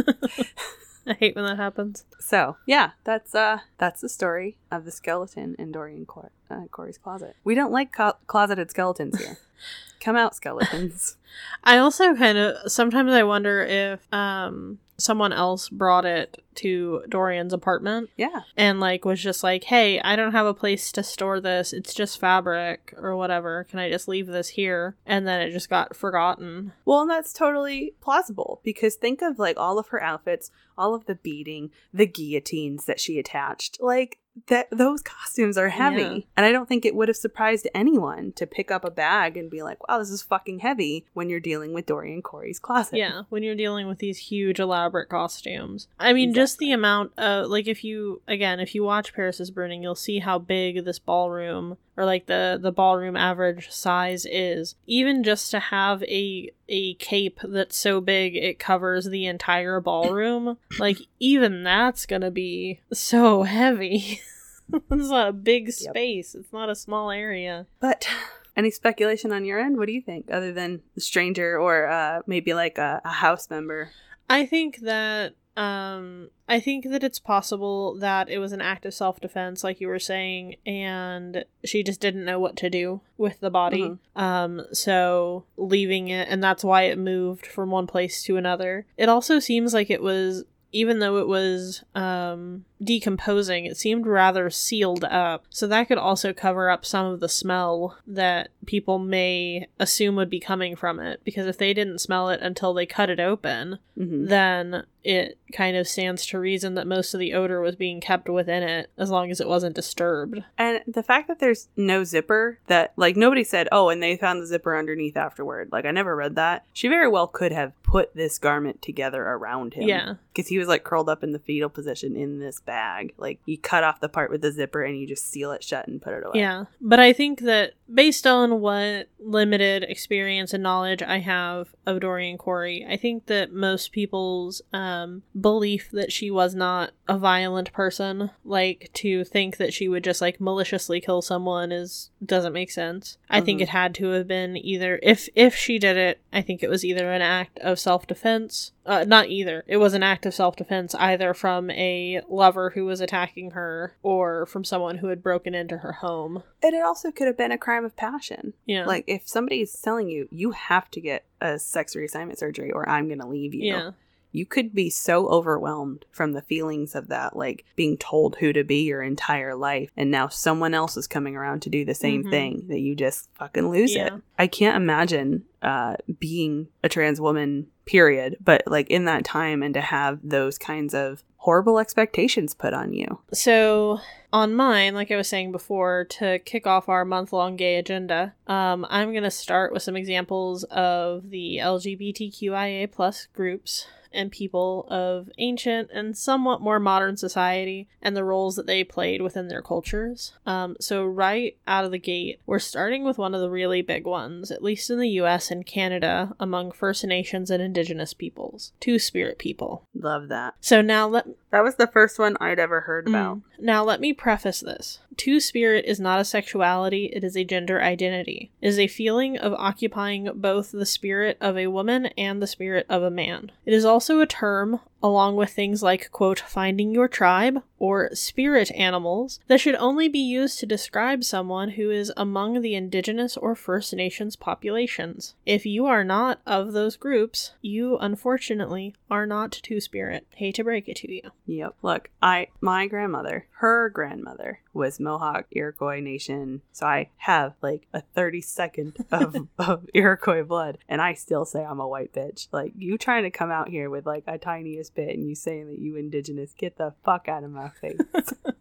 Speaker 2: I hate when that happens.
Speaker 1: so yeah, that's uh that's the story of the skeleton in Dorian Cor- uh, Corey's closet. We don't like co- closeted skeletons here. Come out, skeletons.
Speaker 2: I also kind of sometimes I wonder if um someone else brought it to Dorian's apartment
Speaker 1: Yeah.
Speaker 2: and like was just like, "Hey, I don't have a place to store this. It's just fabric or whatever. Can I just leave this here?" And then it just got forgotten.
Speaker 1: Well, and that's totally plausible because think of like all of her outfits, all of the beating, the guillotines that she attached. Like that those costumes are heavy.
Speaker 2: Yeah.
Speaker 1: And I don't think it would have surprised anyone to pick up a bag and be like, "Wow, this is fucking heavy" when you're dealing with Dorian Corey's closet.
Speaker 2: Yeah, when you're dealing with these huge elaborate costumes. I mean, just the amount of like if you again, if you watch Paris is Burning, you'll see how big this ballroom or like the the ballroom average size is. Even just to have a a cape that's so big it covers the entire ballroom, like even that's to be so heavy. it's not a big space. It's not a small area.
Speaker 1: But any speculation on your end? What do you think, other than the stranger or uh, maybe like a, a house member?
Speaker 2: I think that um I think that it's possible that it was an act of self-defense like you were saying and she just didn't know what to do with the body.
Speaker 1: Mhm.
Speaker 2: Um so leaving it and that's why it moved from one place to another. It also seems like it was even though it was um decomposing, it seemed rather sealed up. So that could also cover up some of the smell that people may assume would be coming from it because if they didn't smell it until they cut it open,
Speaker 1: Mm-hmm.
Speaker 2: then it kind of stands to reason that most of the odor was being kept within it as long as it wasn't disturbed.
Speaker 1: And the fact that there's no zipper, that like nobody said, oh, and they found the zipper underneath afterward. Like I never read that. She very well could have put this garment together around him.
Speaker 2: Yeah.
Speaker 1: Because he was like curled up in the fetal position in this bag. Like you cut off the part with the zipper and you just seal it shut and put it away.
Speaker 2: Yeah. But I think that based on what limited experience and knowledge I have of Dorian Corey, I think that most people's um, belief that she was not a violent person, like to think that she would just like maliciously kill someone is doesn't make sense. I think
Speaker 1: Mhm.
Speaker 2: it had to have been either if if she did it, I think it was either an act of self-defense, uh, not either. It was an act of self-defense either from a lover who was attacking her or from someone who had broken into her home.
Speaker 1: And it also could have been a crime of passion.
Speaker 2: Yeah.
Speaker 1: Like if somebody is telling you you have to get a sex reassignment surgery or I'm gonna leave you.
Speaker 2: yeah.
Speaker 1: You could be so overwhelmed from the feelings of that, like being told who to be your entire life, and now someone else is coming around to do the same
Speaker 2: Mhm.
Speaker 1: thing that you just fucking lose it. I can't imagine uh, being a trans woman, period, but like in that time and to have those kinds of horrible expectations put on you.
Speaker 2: So on mine, like I was saying before, to kick off our month-long gay agenda, um, I'm gonna start with some examples of the LGBTQIA plus groups and people of ancient and somewhat more modern society and the roles that they played within their cultures. Um, so right out of the gate, we're starting with one of the really big ones, at least in the U.S. and Canada, among First Nations and Indigenous peoples, Two-Spirit people.
Speaker 1: Love that.
Speaker 2: So now let
Speaker 1: That was the first one I'd ever heard about.
Speaker 2: Mm. Now, let me preface this. Two spirit is not a sexuality, it is a gender identity. It is a feeling of occupying both the spirit of a woman and the spirit of a man. It is also a term, along with things like, quote, finding your tribe or spirit animals, that should only be used to describe someone who is among the indigenous or First Nations populations. If you are not of those groups, you unfortunately are not two spirit. Hate to break it to you.
Speaker 1: Yep. Look, I my grandmother, her grandmother was Mohawk Iroquois Nation. So I have like a 30 second of, of Iroquois blood and I still say I'm a white bitch. Like you trying to come out here with like a tiniest bit and you saying that you indigenous, get the fuck out of my face.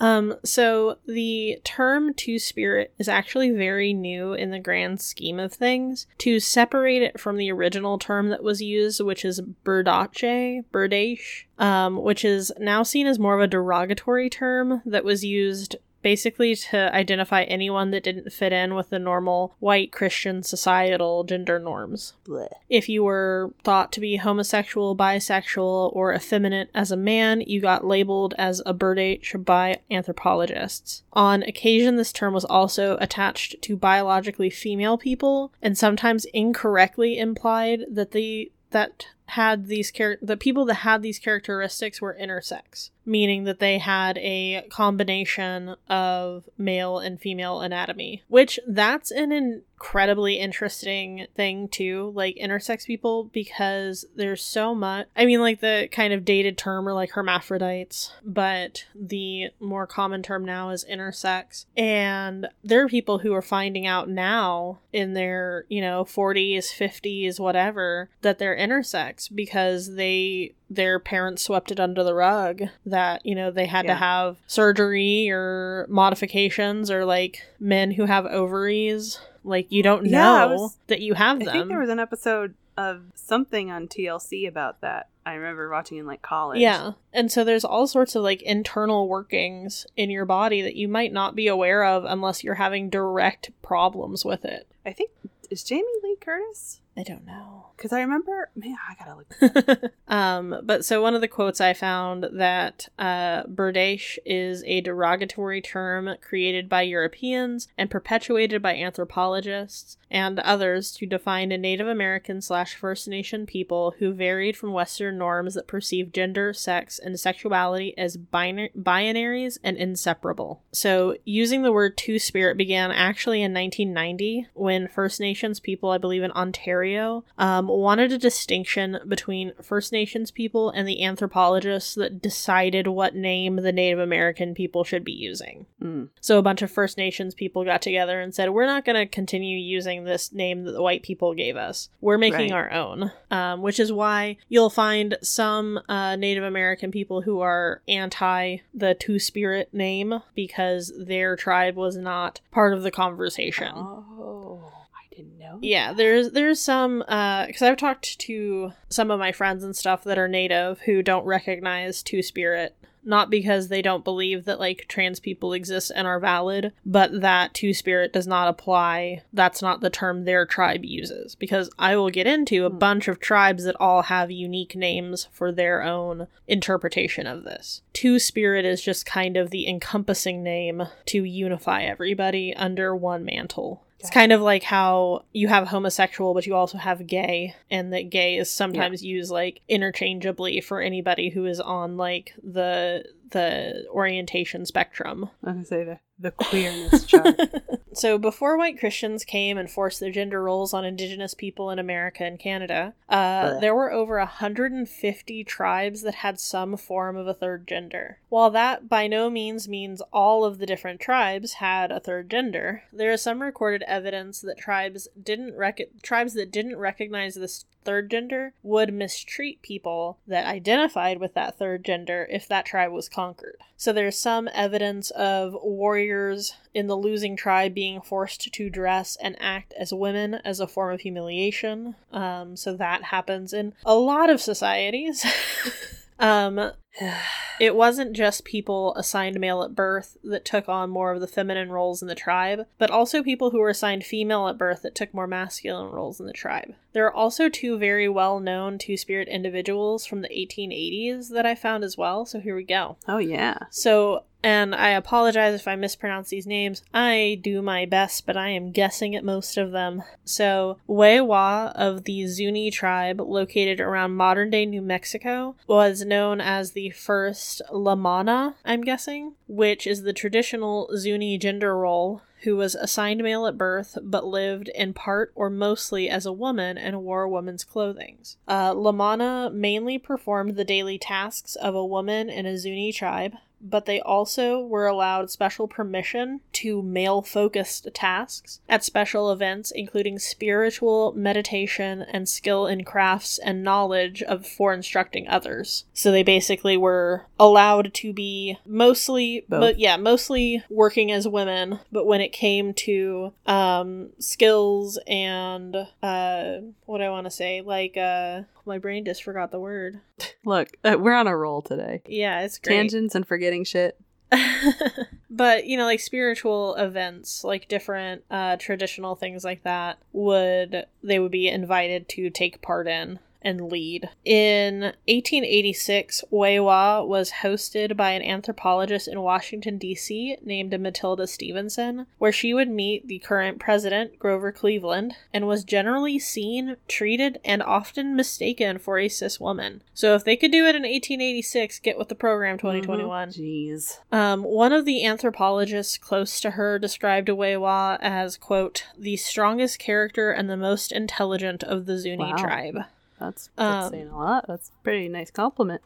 Speaker 2: Um, so the term two spirit is actually very new in the grand scheme of things. To separate it from the original term that was used, which is berdache, berdache, um, which is now seen as more of a derogatory term that was used basically to identify anyone that didn't fit in with the normal white Christian societal gender norms.
Speaker 1: Blech.
Speaker 2: If you were thought to be homosexual, bisexual, or effeminate as a man, you got labeled as a berdache by anthropologists. On occasion, this term was also attached to biologically female people, and sometimes incorrectly implied that the that had these char- the people that had these characteristics were intersex meaning that they had a combination of male and female anatomy which that's an incredibly interesting thing too like intersex people because there's so much i mean like the kind of dated term are like hermaphrodites but the more common term now is intersex and there are people who are finding out now in their you know 40s 50s whatever that they're intersex because they their parents swept it under the rug that you know they had
Speaker 1: Yeah.
Speaker 2: to have surgery or modifications or like men who have ovaries like you don't know
Speaker 1: Yeah, I was-
Speaker 2: that you have
Speaker 1: I
Speaker 2: them
Speaker 1: think there was an episode of something on TLC about that. I remember watching in like college.
Speaker 2: yeah and so there's all sorts of like internal workings in your body that you might not be aware of unless you're having direct problems with it
Speaker 1: I think is Jamie Lee Curtis?
Speaker 2: I don't know
Speaker 1: Because I remember, man, I gotta look.
Speaker 2: um, but so one of the quotes I found that uh, Berdache is a derogatory term created by Europeans and perpetuated by anthropologists and others to define a Native American slash First Nation people who varied from Western norms that perceive gender, sex, and sexuality as binar- binaries and inseparable. So using the word two spirit began actually in 1990 when First Nations people, I believe in Ontario, um, wanted a distinction between First Nations people and the anthropologists that decided what name the Native American people should be using.
Speaker 1: Mm.
Speaker 2: So a bunch of First Nations people got together and said, "We're not going to continue using this name that the white people gave us. We're making
Speaker 1: Right.
Speaker 2: our own." Um, which is why you'll find some uh, Native American people who are anti the Two Spirit name because their tribe was not part of the conversation.
Speaker 1: Oh, I didn't know.
Speaker 2: Yeah, there's there's some because I've talked to some of my friends and stuff that are native who don't recognize Two Spirit, not because they don't believe that like trans people exist and are valid, but that Two Spirit does not apply. That's not the term their tribe uses. Because I will get into a
Speaker 1: Hmm.
Speaker 2: bunch of tribes that all have unique names for their own interpretation of this. Two Spirit is just kind of the encompassing name to unify everybody under one mantle. It's kind of like how you have homosexual, but you also have gay, and that gay is sometimes used like interchangeably for anybody who is on like the the orientation spectrum.
Speaker 1: I was say the the queerness chart.
Speaker 2: so before white Christians came and forced their gender roles on indigenous people in America and Canada, uh, there were over 150 tribes that had some form of a third gender. While that by no means means all of the different tribes had a third gender, there is some recorded evidence that tribes didn't rec- tribes that didn't recognize this third gender would mistreat people that identified with that third gender if that tribe was conquered. So there's some evidence of warriors in the losing tribe being forced to dress and act as women as a form of humiliation. Um, so that happens in a lot of societies. um, it wasn't just people assigned male at birth that took on more of the feminine roles in the tribe, but also people who were assigned female at birth that took more masculine roles in the tribe. There are also two very well known Two Spirit individuals from the 1880s that I found as well, so here we go.
Speaker 1: oh yeah.
Speaker 2: So, and I apologize if I mispronounce these names. I do my best, but I am guessing at most of them. So, We'wha of the Zuni tribe, located around modern day New Mexico, was known as the first Lhamana, I'm guessing, which is the traditional Zuni gender role. Who was assigned male at birth but lived in part or mostly as a woman and wore woman's clothing. Uh, Lhamana mainly performed the daily tasks of a woman in a Zuni tribe, but they also were allowed special permission to male focused tasks at special events, including spiritual meditation and skill in crafts and knowledge of for instructing others. So they basically were allowed to be mostly,
Speaker 1: Both.
Speaker 2: but yeah, mostly working as women. But when it came to um, skills and uh, what I want to say, like uh, my brain just forgot the word.
Speaker 1: Look, uh, we're on a roll today.
Speaker 2: Yeah, it's great.
Speaker 1: Tangents and shit.
Speaker 2: but you know like spiritual events like different uh traditional things like that would they would be invited to take part in and lead. In 1886, We'wha was hosted by an anthropologist in Washington, D.C., named Matilda Stevenson, where she would meet the current president, Grover Cleveland, and was generally seen, treated, and often mistaken for a cis woman. So if they could do it in 1886, get with the program 2021.
Speaker 1: Jeez.
Speaker 2: Um, one of the anthropologists close to her described We'wha as, quote, the strongest character and the most intelligent of the Zuni
Speaker 1: Wow.
Speaker 2: tribe.
Speaker 1: That's, that's
Speaker 2: Um,
Speaker 1: saying a lot. That's a pretty nice compliment.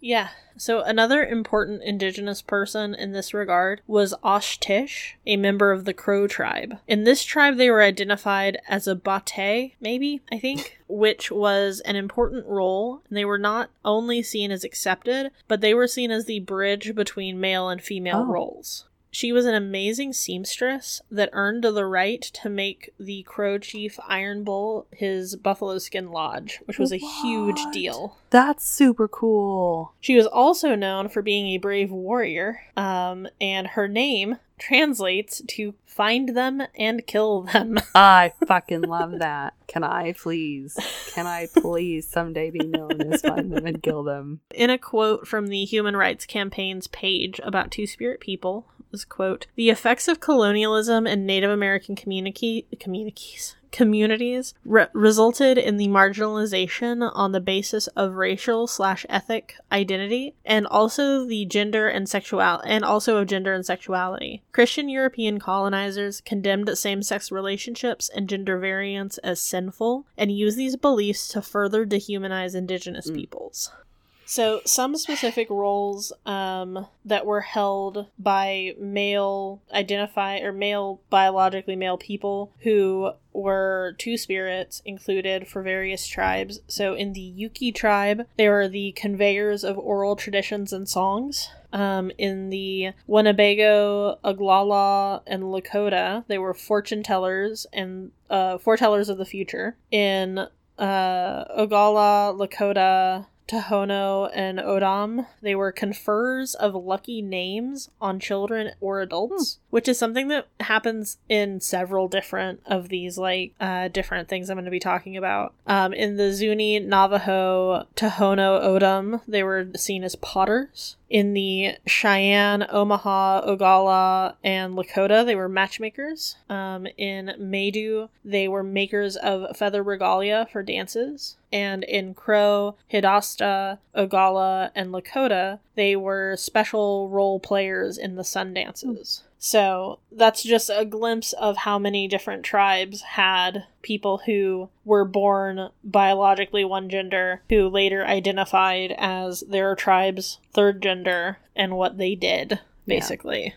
Speaker 2: Yeah. So another important indigenous person in this regard was Osh-Tisch, a member of the Crow tribe. In this tribe, they were identified as a bate, maybe, I think, which was an important role. And they were not only seen as accepted, but they were seen as the bridge between male and female
Speaker 1: Oh.
Speaker 2: roles. She was an amazing seamstress that earned the right to make the Crow Chief Iron Bull his buffalo skin lodge, which was a huge deal.
Speaker 1: That's super cool.
Speaker 2: She was also known for being a brave warrior, um, and her name translates to find them and kill them.
Speaker 1: I fucking love that. Can I please? Can I please someday be known as find them and kill them?
Speaker 2: In a quote from the Human Rights Campaign's page about Two Spirit People, quote, "The effects of colonialism in Native American community communities communities re- resulted in the marginalization on the basis of racial slash ethnic identity and also the gender and sexual and also of gender and sexuality. Christian European colonizers condemned same-sex relationships and gender variance as sinful and used these beliefs to further dehumanize indigenous
Speaker 1: Mm.
Speaker 2: peoples. So, some specific roles um, that were held by male identify or male biologically male people who were two spirits included for various tribes. So, in the Yuki tribe, they were the conveyors of oral traditions and songs. Um, in the Winnebago, Oglala, and Lakota, they were fortune tellers and uh, foretellers of the future. In uh, Lakota, Tohono, and O'odham, they were conferrers of lucky names on children or adults, which is something that happens in several different of these like uh, different things I'm going to be talking about. Um, in the Zuni, Navajo, Tohono, Odam, they were seen as potters. In the Cheyenne, Omaha, Oglala, and Lakota, they were matchmakers. Um, in Maidu, they were makers of feather regalia for dances. And in Crow, Hidatsa, Oglala, and Lakota, they were special role players in the sun dances. So that's just a glimpse of how many different tribes had people who were born biologically one gender who later identified as their tribe's third gender and what they did,
Speaker 1: Yeah.
Speaker 2: basically.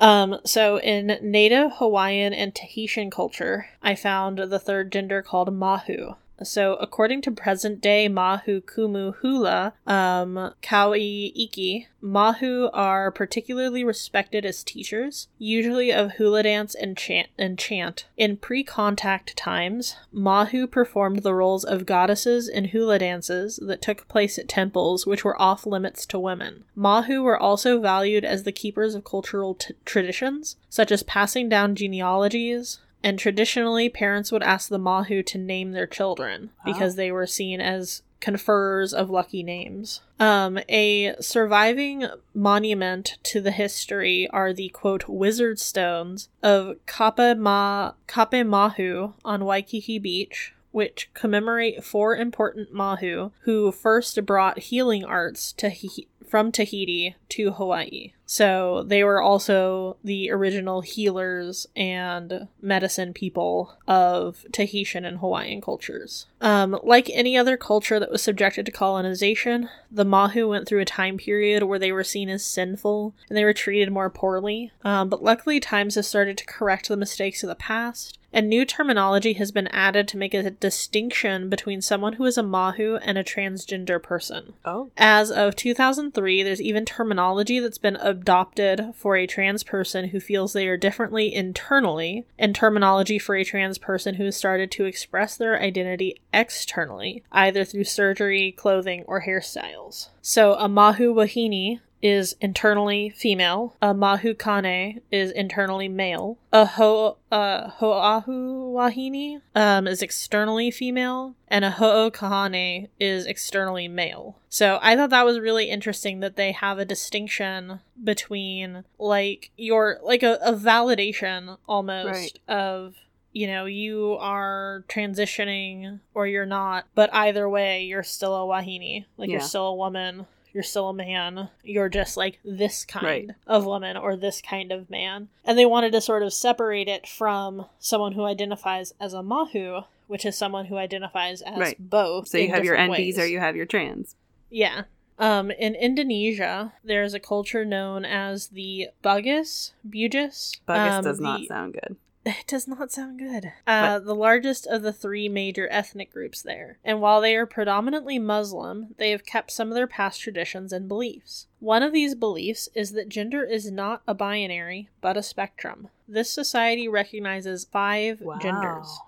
Speaker 2: Um, so in Native Hawaiian and Tahitian culture, I found the third gender called Mahu. So, according to present day Mahu Kumu Hula, um, Kauai Iki, Mahu are particularly respected as teachers, usually of hula dance and chant. And chant. In pre contact times, Mahu performed the roles of goddesses in hula dances that took place at temples, which were off limits to women. Mahu were also valued as the keepers of cultural t- traditions, such as passing down genealogies, and traditionally, parents would ask the Mahu to name their children because they were seen as conferrers of lucky names. Um, a surviving monument to the history are the quote wizard stones of Kapema Kapaemahu on Waikiki Beach, which commemorate four important Mahu who first brought healing arts to he- from Tahiti to Hawaii. So they were also the original healers and medicine people of Tahitian and Hawaiian cultures. Um, like any other culture that was subjected to colonization, the Mahu went through a time period where they were seen as sinful and they were treated more poorly. Um, but luckily, times have started to correct the mistakes of the past. And new terminology has been added to make a distinction between someone who is a Mahu and a transgender person.
Speaker 1: Oh.
Speaker 2: As of 2003, there's even terminology that's been adopted for a trans person who feels they are differently internally, and terminology for a trans person who has started to express their identity externally, either through surgery, clothing, or hairstyles. So, a Mahu Wahine is internally female. A Mahukane is internally male. A Ho uh, Ho'ahu Wahine um, is externally female, and a Ho'okahane is externally male. So I thought that was really interesting that they have a distinction between like your like a, a validation almost
Speaker 1: Right.
Speaker 2: of you know you are transitioning or you're not, but either way you're still a Wahine. Like you're still a woman. You're still a man. You're just like this kind
Speaker 1: Right.
Speaker 2: of woman or this kind of man. And they wanted to sort of separate it from someone who identifies as a Mahu, which is someone who identifies as
Speaker 1: Right.
Speaker 2: both.
Speaker 1: So you have your NBs or you have your trans.
Speaker 2: Yeah. Um, in Indonesia, there's a culture known as the Bugis, Bugis.
Speaker 1: Bugis
Speaker 2: Um,
Speaker 1: does not
Speaker 2: the-
Speaker 1: sound good.
Speaker 2: It does not sound good. Uh, the largest of the three major ethnic groups there. And while they are predominantly Muslim, they have kept some of their past traditions and beliefs. One of these beliefs is that gender is not a binary, but a spectrum. This society recognizes five
Speaker 1: Wow.
Speaker 2: genders.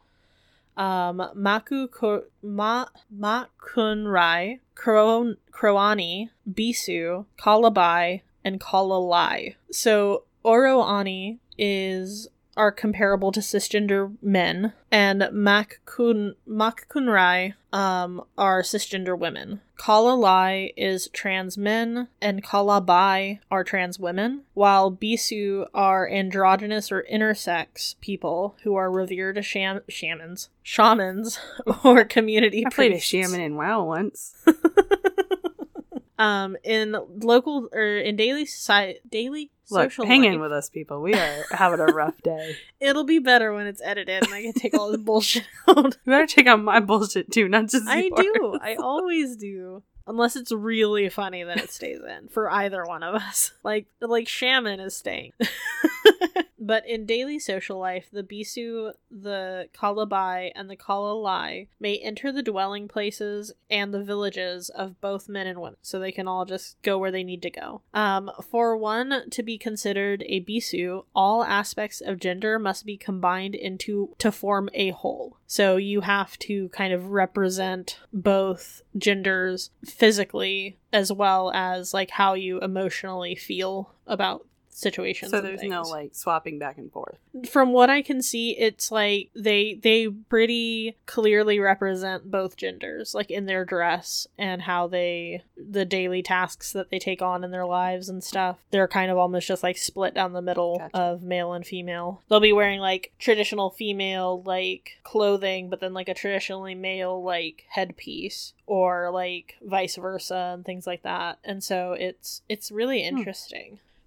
Speaker 2: Um, Maku Ko- Ma Makunrai, Kro- Kroani, Bisu, Kalabai, and Kalalai. So Oroani is are comparable to cisgender men, and Makkun Makkunrai um are cisgender women. Kalalai is trans men, and Kala Bai are trans women, while Bisu are androgynous or intersex people who are revered as sham- shamans, shamans, or community
Speaker 1: I played a shaman in WoW once.
Speaker 2: Um, in local or in daily society, daily
Speaker 1: Look,
Speaker 2: social
Speaker 1: hang in with us, people. We are having a rough day.
Speaker 2: it'll be better when it's edited and I can take all this bullshit out.
Speaker 1: You better take out my bullshit too, not just
Speaker 2: I
Speaker 1: yours.
Speaker 2: do. I always do. Unless it's really funny, then it stays in for either one of us. Like like shaman is staying. but in daily social life, the Bisu, the Kalabai, and the Kalalai may enter the dwelling places and the villages of both men and women, so they can all just go where they need to go. Um, for one to be considered a Bisu, all aspects of gender must be combined into to form a whole. So you have to kind of represent both genders physically as well as like how you emotionally feel about situations.
Speaker 1: So there's no like swapping back and forth.
Speaker 2: From what I can see, it's like they they pretty clearly represent both genders, like in their dress and how they the daily tasks that they take on in their lives and stuff. They're kind of almost just like split down the middle
Speaker 1: Gotcha.
Speaker 2: of male and female. They'll be wearing like traditional female like clothing, but then like a traditionally male like headpiece or like vice versa and things like that. And so it's it's really
Speaker 1: Hmm.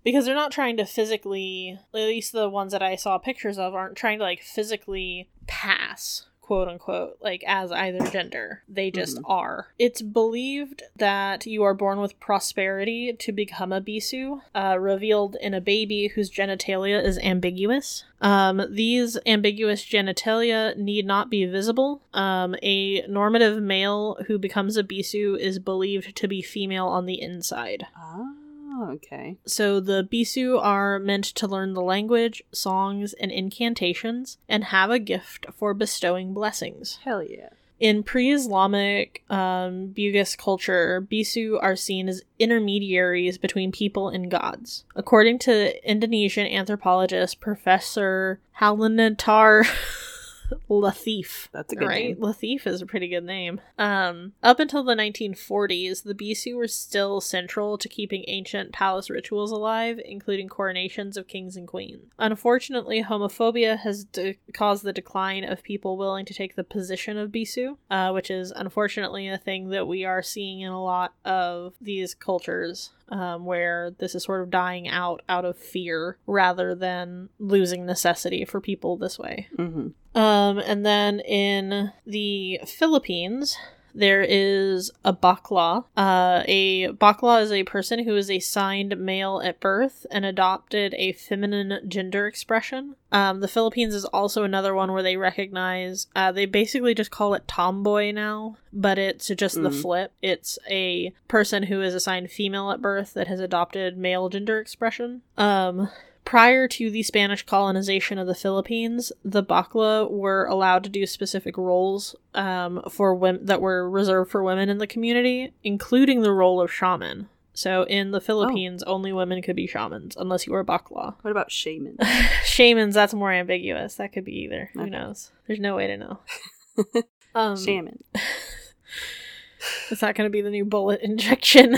Speaker 2: Because they're not trying to physically at least the ones that i saw pictures of aren't trying to like physically pass quote unquote like as either gender. They just
Speaker 1: Mhm.
Speaker 2: are. It's believed that you are born with prosperity to become a bisu uh, revealed in a baby whose genitalia is ambiguous. Um, these ambiguous genitalia need not be visible. Um, a normative male who becomes a bisu is believed to be female on the inside
Speaker 1: Oh, okay.
Speaker 2: so the Bisu are meant to learn the language, songs, and incantations, and have a gift for bestowing blessings.
Speaker 1: Hell yeah.
Speaker 2: In pre-Islamic um, Bugis culture, Bisu are seen as intermediaries between people and gods. According to Indonesian anthropologist Professor Halilintar Latif,
Speaker 1: That's a good
Speaker 2: right?
Speaker 1: name.
Speaker 2: Latif is a pretty good name. Um, up until the 1940s, the Bisu were still central to keeping ancient palace rituals alive, including coronations of kings and queens. Unfortunately, homophobia has de- caused the decline of people willing to take the position of Bisu, uh, which is unfortunately a thing that we are seeing in a lot of these cultures. Um, where this is sort of dying out out of fear rather than losing necessity for people this way.
Speaker 1: hmm
Speaker 2: Um, and then in the Philippines, there is a bakla. Uh, a bakla is a person who is assigned male at birth and adopted a feminine gender expression. Um, the Philippines is also another one where they recognize, uh, they basically just call it tomboy now, but it's just the
Speaker 1: Mm.
Speaker 2: flip. It's a person who is assigned female at birth that has adopted male gender expression. Um, Prior to the Spanish colonization of the Philippines, the Bakla were allowed to do specific roles um, for women that were reserved for women in the community, including the role of shaman. So in the Philippines, only women could be shamans unless you were a bakla.
Speaker 1: What about shaman?
Speaker 2: Shamans, that's more ambiguous. That could be either. Who knows? There's no way to know. Um,
Speaker 1: shaman.
Speaker 2: Is that going to be the new bullet injection?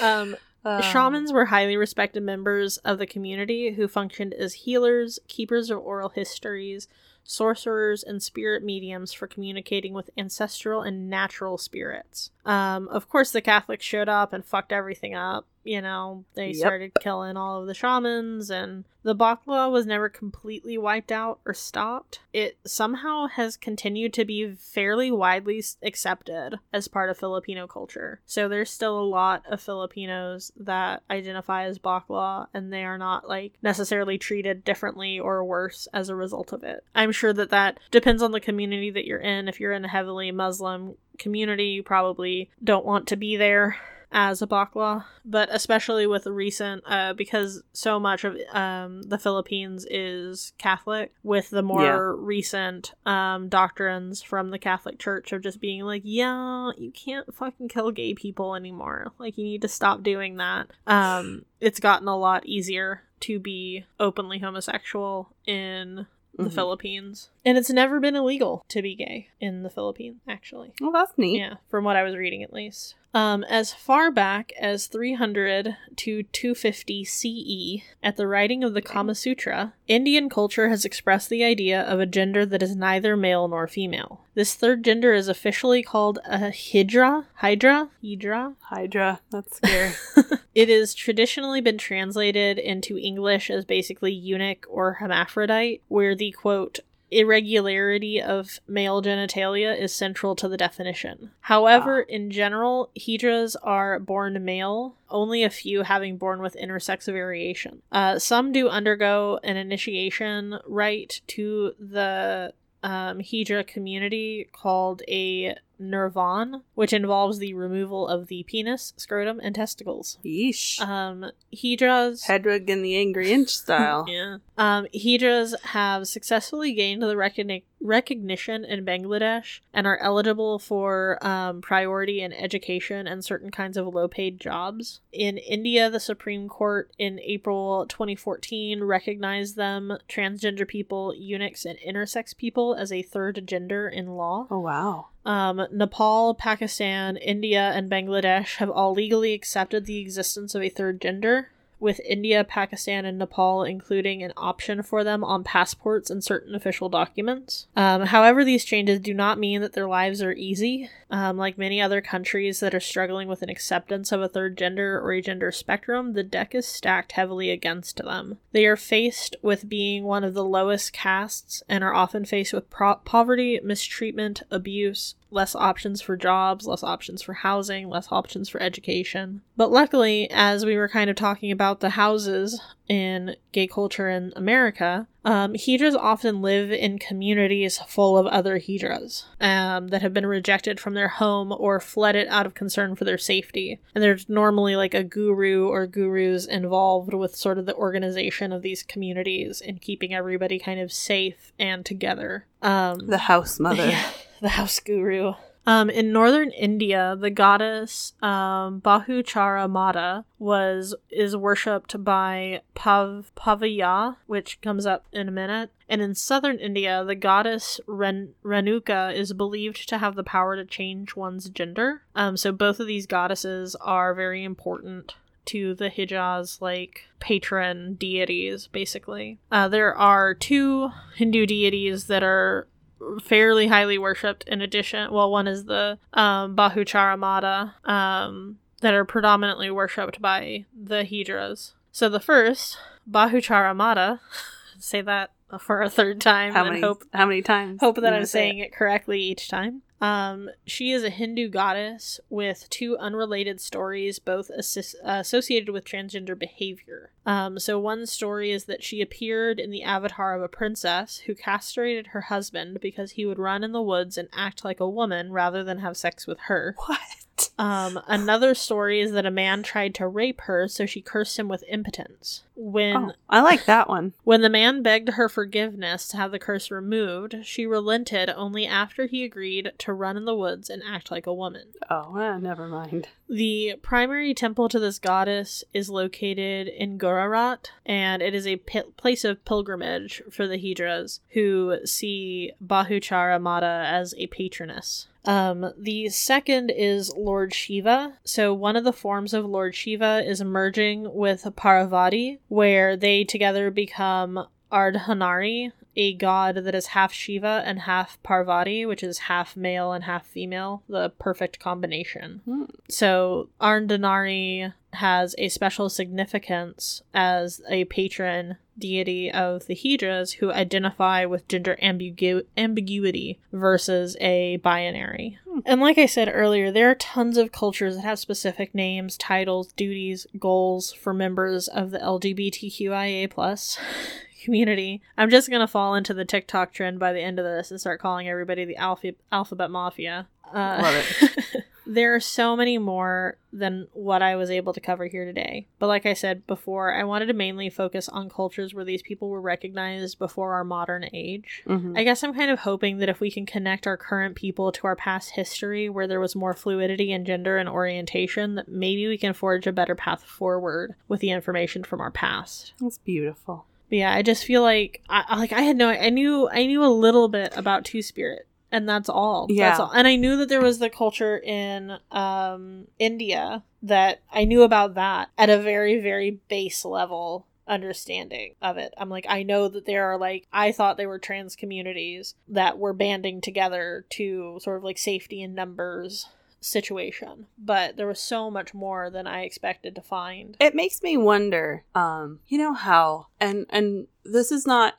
Speaker 2: um,
Speaker 1: Uh,
Speaker 2: Shamans were highly respected members of the community who functioned as healers, keepers of oral histories, sorcerers, and spirit mediums for communicating with ancestral and natural spirits. Um, of course, the Catholics showed up and fucked everything up. You know, they
Speaker 1: Yep.
Speaker 2: started killing all of the shamans, and the Bakla was never completely wiped out or stopped. It somehow has continued to be fairly widely accepted as part of Filipino culture. So there's still a lot of Filipinos that identify as Bakla, and they are not like necessarily treated differently or worse as a result of it. I'm sure that that depends on the community that you're in. If you're in a heavily Muslim community, you probably don't want to be there as a bakla, but especially with the recent, uh, because so much of um, the Philippines is Catholic, with the more
Speaker 1: Yeah.
Speaker 2: recent um, doctrines from the Catholic Church of just being like, yeah, you can't fucking kill gay people anymore. Like, you need to stop doing that. Um, it's gotten a lot easier to be openly homosexual in the
Speaker 1: Mhm.
Speaker 2: Philippines. And it's never been illegal to be gay in the Philippines, actually.
Speaker 1: Well, that's neat.
Speaker 2: Yeah, from what I was reading at least. Um, as far back as 300 to 250 CE, at the writing of the Kama Sutra, Indian culture has expressed the idea of a gender that is neither male nor female. This third gender is officially called a hydra. Hydra? Hydra?
Speaker 1: Hydra. That's scary.
Speaker 2: It has traditionally been translated into English as basically eunuch or hermaphrodite, where the quote, irregularity of male genitalia is central to the definition. However, in general, hydras are born male, only a few having born with intersex variation. Uh, some do undergo an initiation rite to the um, Hydra community called a nirvan, which involves the removal of the penis, scrotum, and testicles.
Speaker 1: Yeesh.
Speaker 2: Um, Hydras.
Speaker 1: Hedwig and the Angry Inch style.
Speaker 2: Yeah. Um, Hydras have successfully gained the recogni- recognition in Bangladesh and are eligible for um, priority in education and certain kinds of low paid jobs. In India, the Supreme Court in April 2014 recognized them, transgender people, eunuchs, and intersex people, as a third gender in law.
Speaker 1: Oh wow.
Speaker 2: Um, Nepal, Pakistan, India, and Bangladesh have all legally accepted the existence of a third gender, with India, Pakistan, and Nepal including an option for them on passports and certain official documents. Um, however, these changes do not mean that their lives are easy. Um, like many other countries that are struggling with an acceptance of a third gender or a gender spectrum, the deck is stacked heavily against them. They are faced with being one of the lowest castes and are often faced with pro- poverty, mistreatment, abuse, less options for jobs, less options for housing, less options for education. But luckily, as we were kind of talking about the houses in gay culture in America, um, Hydras often live in communities full of other Hydras um, that have been rejected from their home or fled it out of concern for their safety. And there's normally like a guru or gurus involved with sort of the organization of these communities and keeping everybody kind of safe and together. Um,
Speaker 1: The house mother.
Speaker 2: yeah, the house guru. Um, in northern India, the goddess um, Bahuchara Mata was is worshipped by Pav Pavaya, which comes up in a minute. And in southern India, the goddess Ren- Renuka is believed to have the power to change one's gender. Um, so both of these goddesses are very important to the Hijras like patron deities, basically. Uh, there are two Hindu deities that are fairly highly worshipped in addition well one is the um, bahuchara mata um, that are predominantly worshipped by the hydras so the first bahuchara mata say that for a third time
Speaker 1: How
Speaker 2: and
Speaker 1: many?
Speaker 2: hope
Speaker 1: how many times?
Speaker 2: hope that I'm saying it correctly each time. Um, she is a Hindu goddess with two unrelated stories, both associated with transgender behavior. Um, so one story is that she appeared in the avatar of a princess who castrated her husband because he would run in the woods and act like a woman rather than have sex with her.
Speaker 1: What? What?
Speaker 2: Um, another story is that a man tried to rape her, so she cursed him with impotence. When
Speaker 1: Oh, I like that one.
Speaker 2: when the man begged her forgiveness to have the curse removed, she relented only after he agreed to run in the woods and act like a woman.
Speaker 1: Oh, eh, never mind.
Speaker 2: The primary temple to this goddess is located in Gujarat, and it is a place of pilgrimage for the Hydras who see Bahuchara Mata as a patroness. Um, the second is Lord Shiva. So one of the forms of Lord Shiva is merging with Parvati, where they together become Ardhanari, a god that is half Shiva and half Parvati, which is half male and half female, the perfect combination.
Speaker 1: Hmm.
Speaker 2: So Ardhanari has a special significance as a patron deity of the Hydras who identify with gender ambigu- ambiguity versus a binary.
Speaker 1: Hmm.
Speaker 2: And like I said earlier, there are tons of cultures that have specific names, titles, duties, goals for members of the LGBTQIA plus community. I'm just gonna fall into the TikTok trend by the end of this and start calling everybody the alpha- alphabet mafia. Uh,
Speaker 1: Love it.
Speaker 2: there are so many more than what I was able to cover here today. But like I said before, I wanted to mainly focus on cultures where these people were recognized before our modern age.
Speaker 1: Mhm.
Speaker 2: I guess I'm kind of hoping that if we can connect our current people to our past history where there was more fluidity in gender and orientation, that maybe we can forge a better path forward with the information from our past.
Speaker 1: That's beautiful.
Speaker 2: But yeah, I just feel like I like I had no I knew I knew a little bit about Two Spirit and that's all. That's
Speaker 1: Yeah.
Speaker 2: all. And I knew that there was the culture in um India that I knew about that at a very very base level understanding of it. I'm like I know that there are like I thought they were trans communities that were banding together to sort of like safety in numbers situation. But there was so much more than I expected to find.
Speaker 1: It makes me wonder, um, you know how, and and this is not,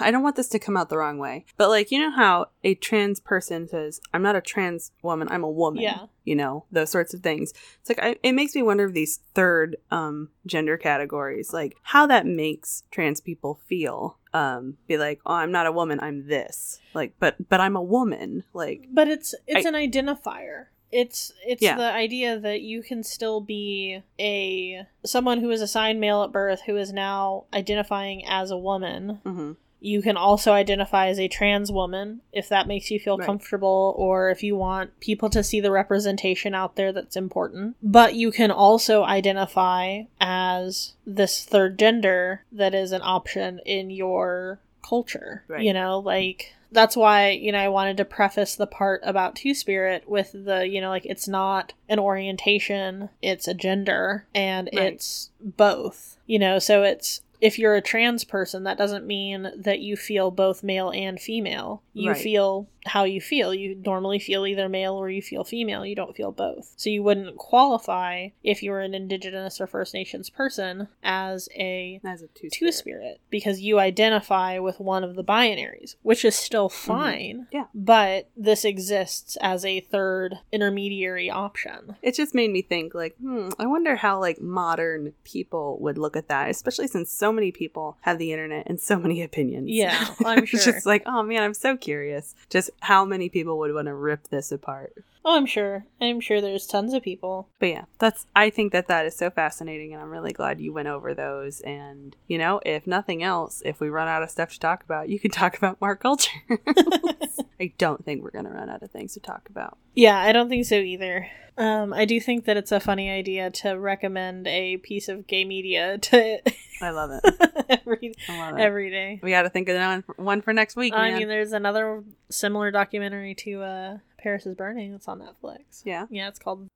Speaker 1: I don't want this to come out the wrong way, but like you know how a trans person says, "I'm not a trans woman, I'm a woman."
Speaker 2: Yeah.
Speaker 1: You know those sorts of things. It's like I, it makes me wonder if these third um gender categories, like how that makes trans people feel. Um, be like, oh, I'm not a woman, I'm this. Like, but but I'm a woman. Like,
Speaker 2: But it's it's
Speaker 1: I-
Speaker 2: an identifier. It's it's
Speaker 1: Yeah.
Speaker 2: the idea that you can still be a someone who was assigned male at birth who is now identifying as a woman.
Speaker 1: hmm
Speaker 2: You can also identify as a trans woman if that makes you feel
Speaker 1: Right.
Speaker 2: comfortable or if you want people to see the representation out there that's important. But you can also identify as this third gender that is an option in your culture.
Speaker 1: Right.
Speaker 2: You know, like that's why, you know, I wanted to preface the part about Two Spirit with the, you know, like it's not an orientation, it's a gender and
Speaker 1: Right.
Speaker 2: it's both. You know, so it's if you're a trans person, that doesn't mean that you feel both male and female. You
Speaker 1: Right.
Speaker 2: feel how you feel. You normally feel either male or you feel female. You don't feel both. So you wouldn't qualify if you were an indigenous or First Nations person as a
Speaker 1: as a two
Speaker 2: two spirit because you identify with one of the binaries, which is still fine.
Speaker 1: Mm-hmm. Yeah.
Speaker 2: But this exists as a third intermediary option.
Speaker 1: it just made me think like hmm i wonder how like modern people would look at that especially since so many people have the internet and so many opinions
Speaker 2: Yeah, I'm sure.
Speaker 1: just like oh man i'm so curious just how many people would want to rip this apart
Speaker 2: Oh, I'm sure. I'm sure there's tons of people.
Speaker 1: but yeah that's i think that that is so fascinating and i'm really glad you went over those and you know if nothing else if we run out of stuff to talk about you can talk about more culture i don't think we're gonna run out of things to talk about
Speaker 2: Yeah, I don't think so either. Um, I do think that it's a funny idea to recommend a piece of gay media to
Speaker 1: i love it
Speaker 2: every
Speaker 1: i love it
Speaker 2: every day.
Speaker 1: we gotta think of one for, one for next week
Speaker 2: I
Speaker 1: man.
Speaker 2: mean, there's another similar documentary to uh, Paris is Burning that's on Netflix.
Speaker 1: yeah
Speaker 2: Yeah, it's called.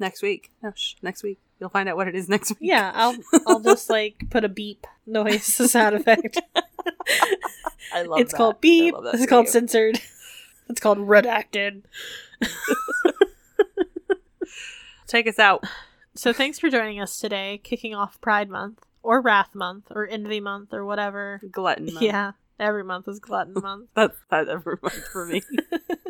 Speaker 1: next week no, shh, next week you'll find out what it is next week
Speaker 2: Yeah, I'll I'll just like put a beep noise sound effect.
Speaker 1: I love it.
Speaker 2: it's
Speaker 1: that.
Speaker 2: called beep. It's called
Speaker 1: you.
Speaker 2: censored. It's called redacted.
Speaker 1: Take us out.
Speaker 2: So thanks for joining us today, kicking off Pride Month or Wrath Month or Envy Month or whatever.
Speaker 1: Glutton. month.
Speaker 2: Yeah, every month is Glutton Month.
Speaker 1: That's that's every month for me.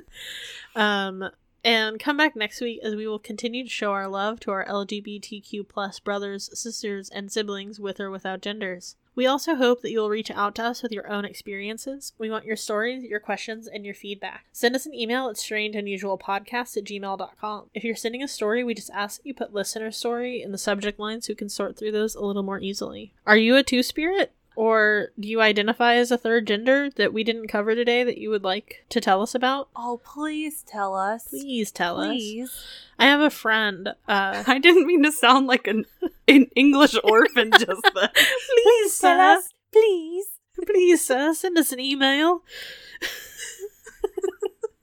Speaker 2: um, and come back next week as we will continue to show our love to our LGBTQ plus brothers, sisters, and siblings with or without genders. We also hope that you'll reach out to us with your own experiences. We want your stories, your questions, and your feedback. Send us an email at strangeunusualpodcast at gmail.com. If you're sending a story, we just ask that you put listener story in the subject line so we can sort through those a little more easily. Are you a two spirit? Or do you identify as a third gender that we didn't cover today that you would like to tell us about?
Speaker 1: Oh, please tell us.
Speaker 2: Please tell
Speaker 1: Please.
Speaker 2: us. I have a friend. Uh,
Speaker 1: I didn't mean to sound like an, an English orphan just then.
Speaker 2: please us.
Speaker 1: Please.
Speaker 2: Please sir, send us an email.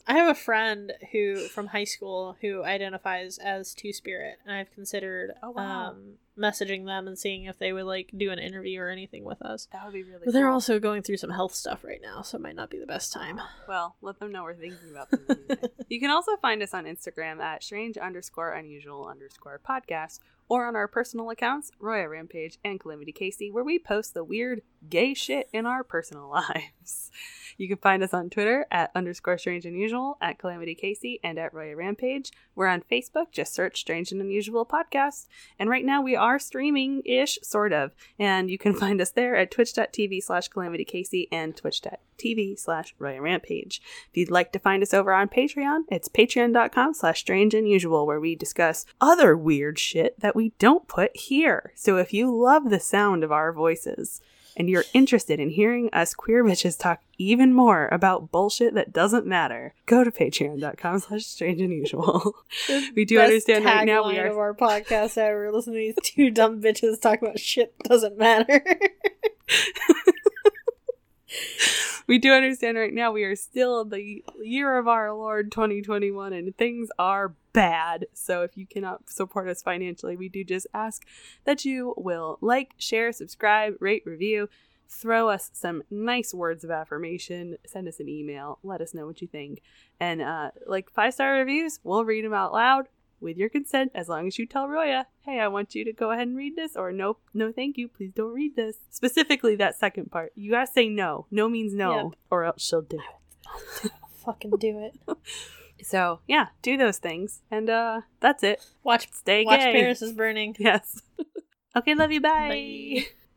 Speaker 2: I have a friend who from high school who identifies as Two Spirit, and I've considered
Speaker 1: Oh, wow.
Speaker 2: um, messaging them and seeing if they would like do an interview or anything with us.
Speaker 1: That would be really
Speaker 2: But they're also going through some health stuff right now, so it might not be the best time.
Speaker 1: Well, let them know we're thinking about them. You can also find us on Instagram at strange underscore unusual underscore podcast or on our personal accounts, Roya Rampage and Calamity Casey, where we post the weird gay shit in our personal lives. You can find us on Twitter at underscore strange unusual, at Calamity Casey, and at Roya Rampage. We're on Facebook, just search Strange and Unusual Podcast. And right now we are streaming ish, sort of. And you can find us there at twitch.tv slash calamity casey and twitch.tv slash Roya Rampage. If you'd like to find us over on Patreon, it's patreon.com slash strange unusual, where we discuss other weird shit that we don't put here. So if you love the sound of our voices and you're interested in hearing us queer bitches talk even more about bullshit that doesn't matter, go to patreon.com slash strange unusual. we do understand right now we are
Speaker 2: of our podcast ever. Listen to these two dumb bitches talk about shit that doesn't matter.
Speaker 1: we do understand right now we are still the year of our Lord 2021 and things are bad. So if you cannot support us financially, we do just ask that you will like, share, subscribe, rate, review, throw us some nice words of affirmation, send us an email, let us know what you think. And uh, like five star reviews, we'll read them out loud with your consent as long as you tell Roya, hey, I want you to go ahead and read this, or no, no, thank you, please don't read this. Specifically, that second part. You gotta say no. No means no,
Speaker 2: Yep.
Speaker 1: or else she'll do it.
Speaker 2: Fucking do it.
Speaker 1: So, yeah, do those things. And uh that's it.
Speaker 2: Watch
Speaker 1: Stay
Speaker 2: Watch
Speaker 1: gay.
Speaker 2: Paris is burning.
Speaker 1: Yes. okay, love you. Bye.
Speaker 2: Bye.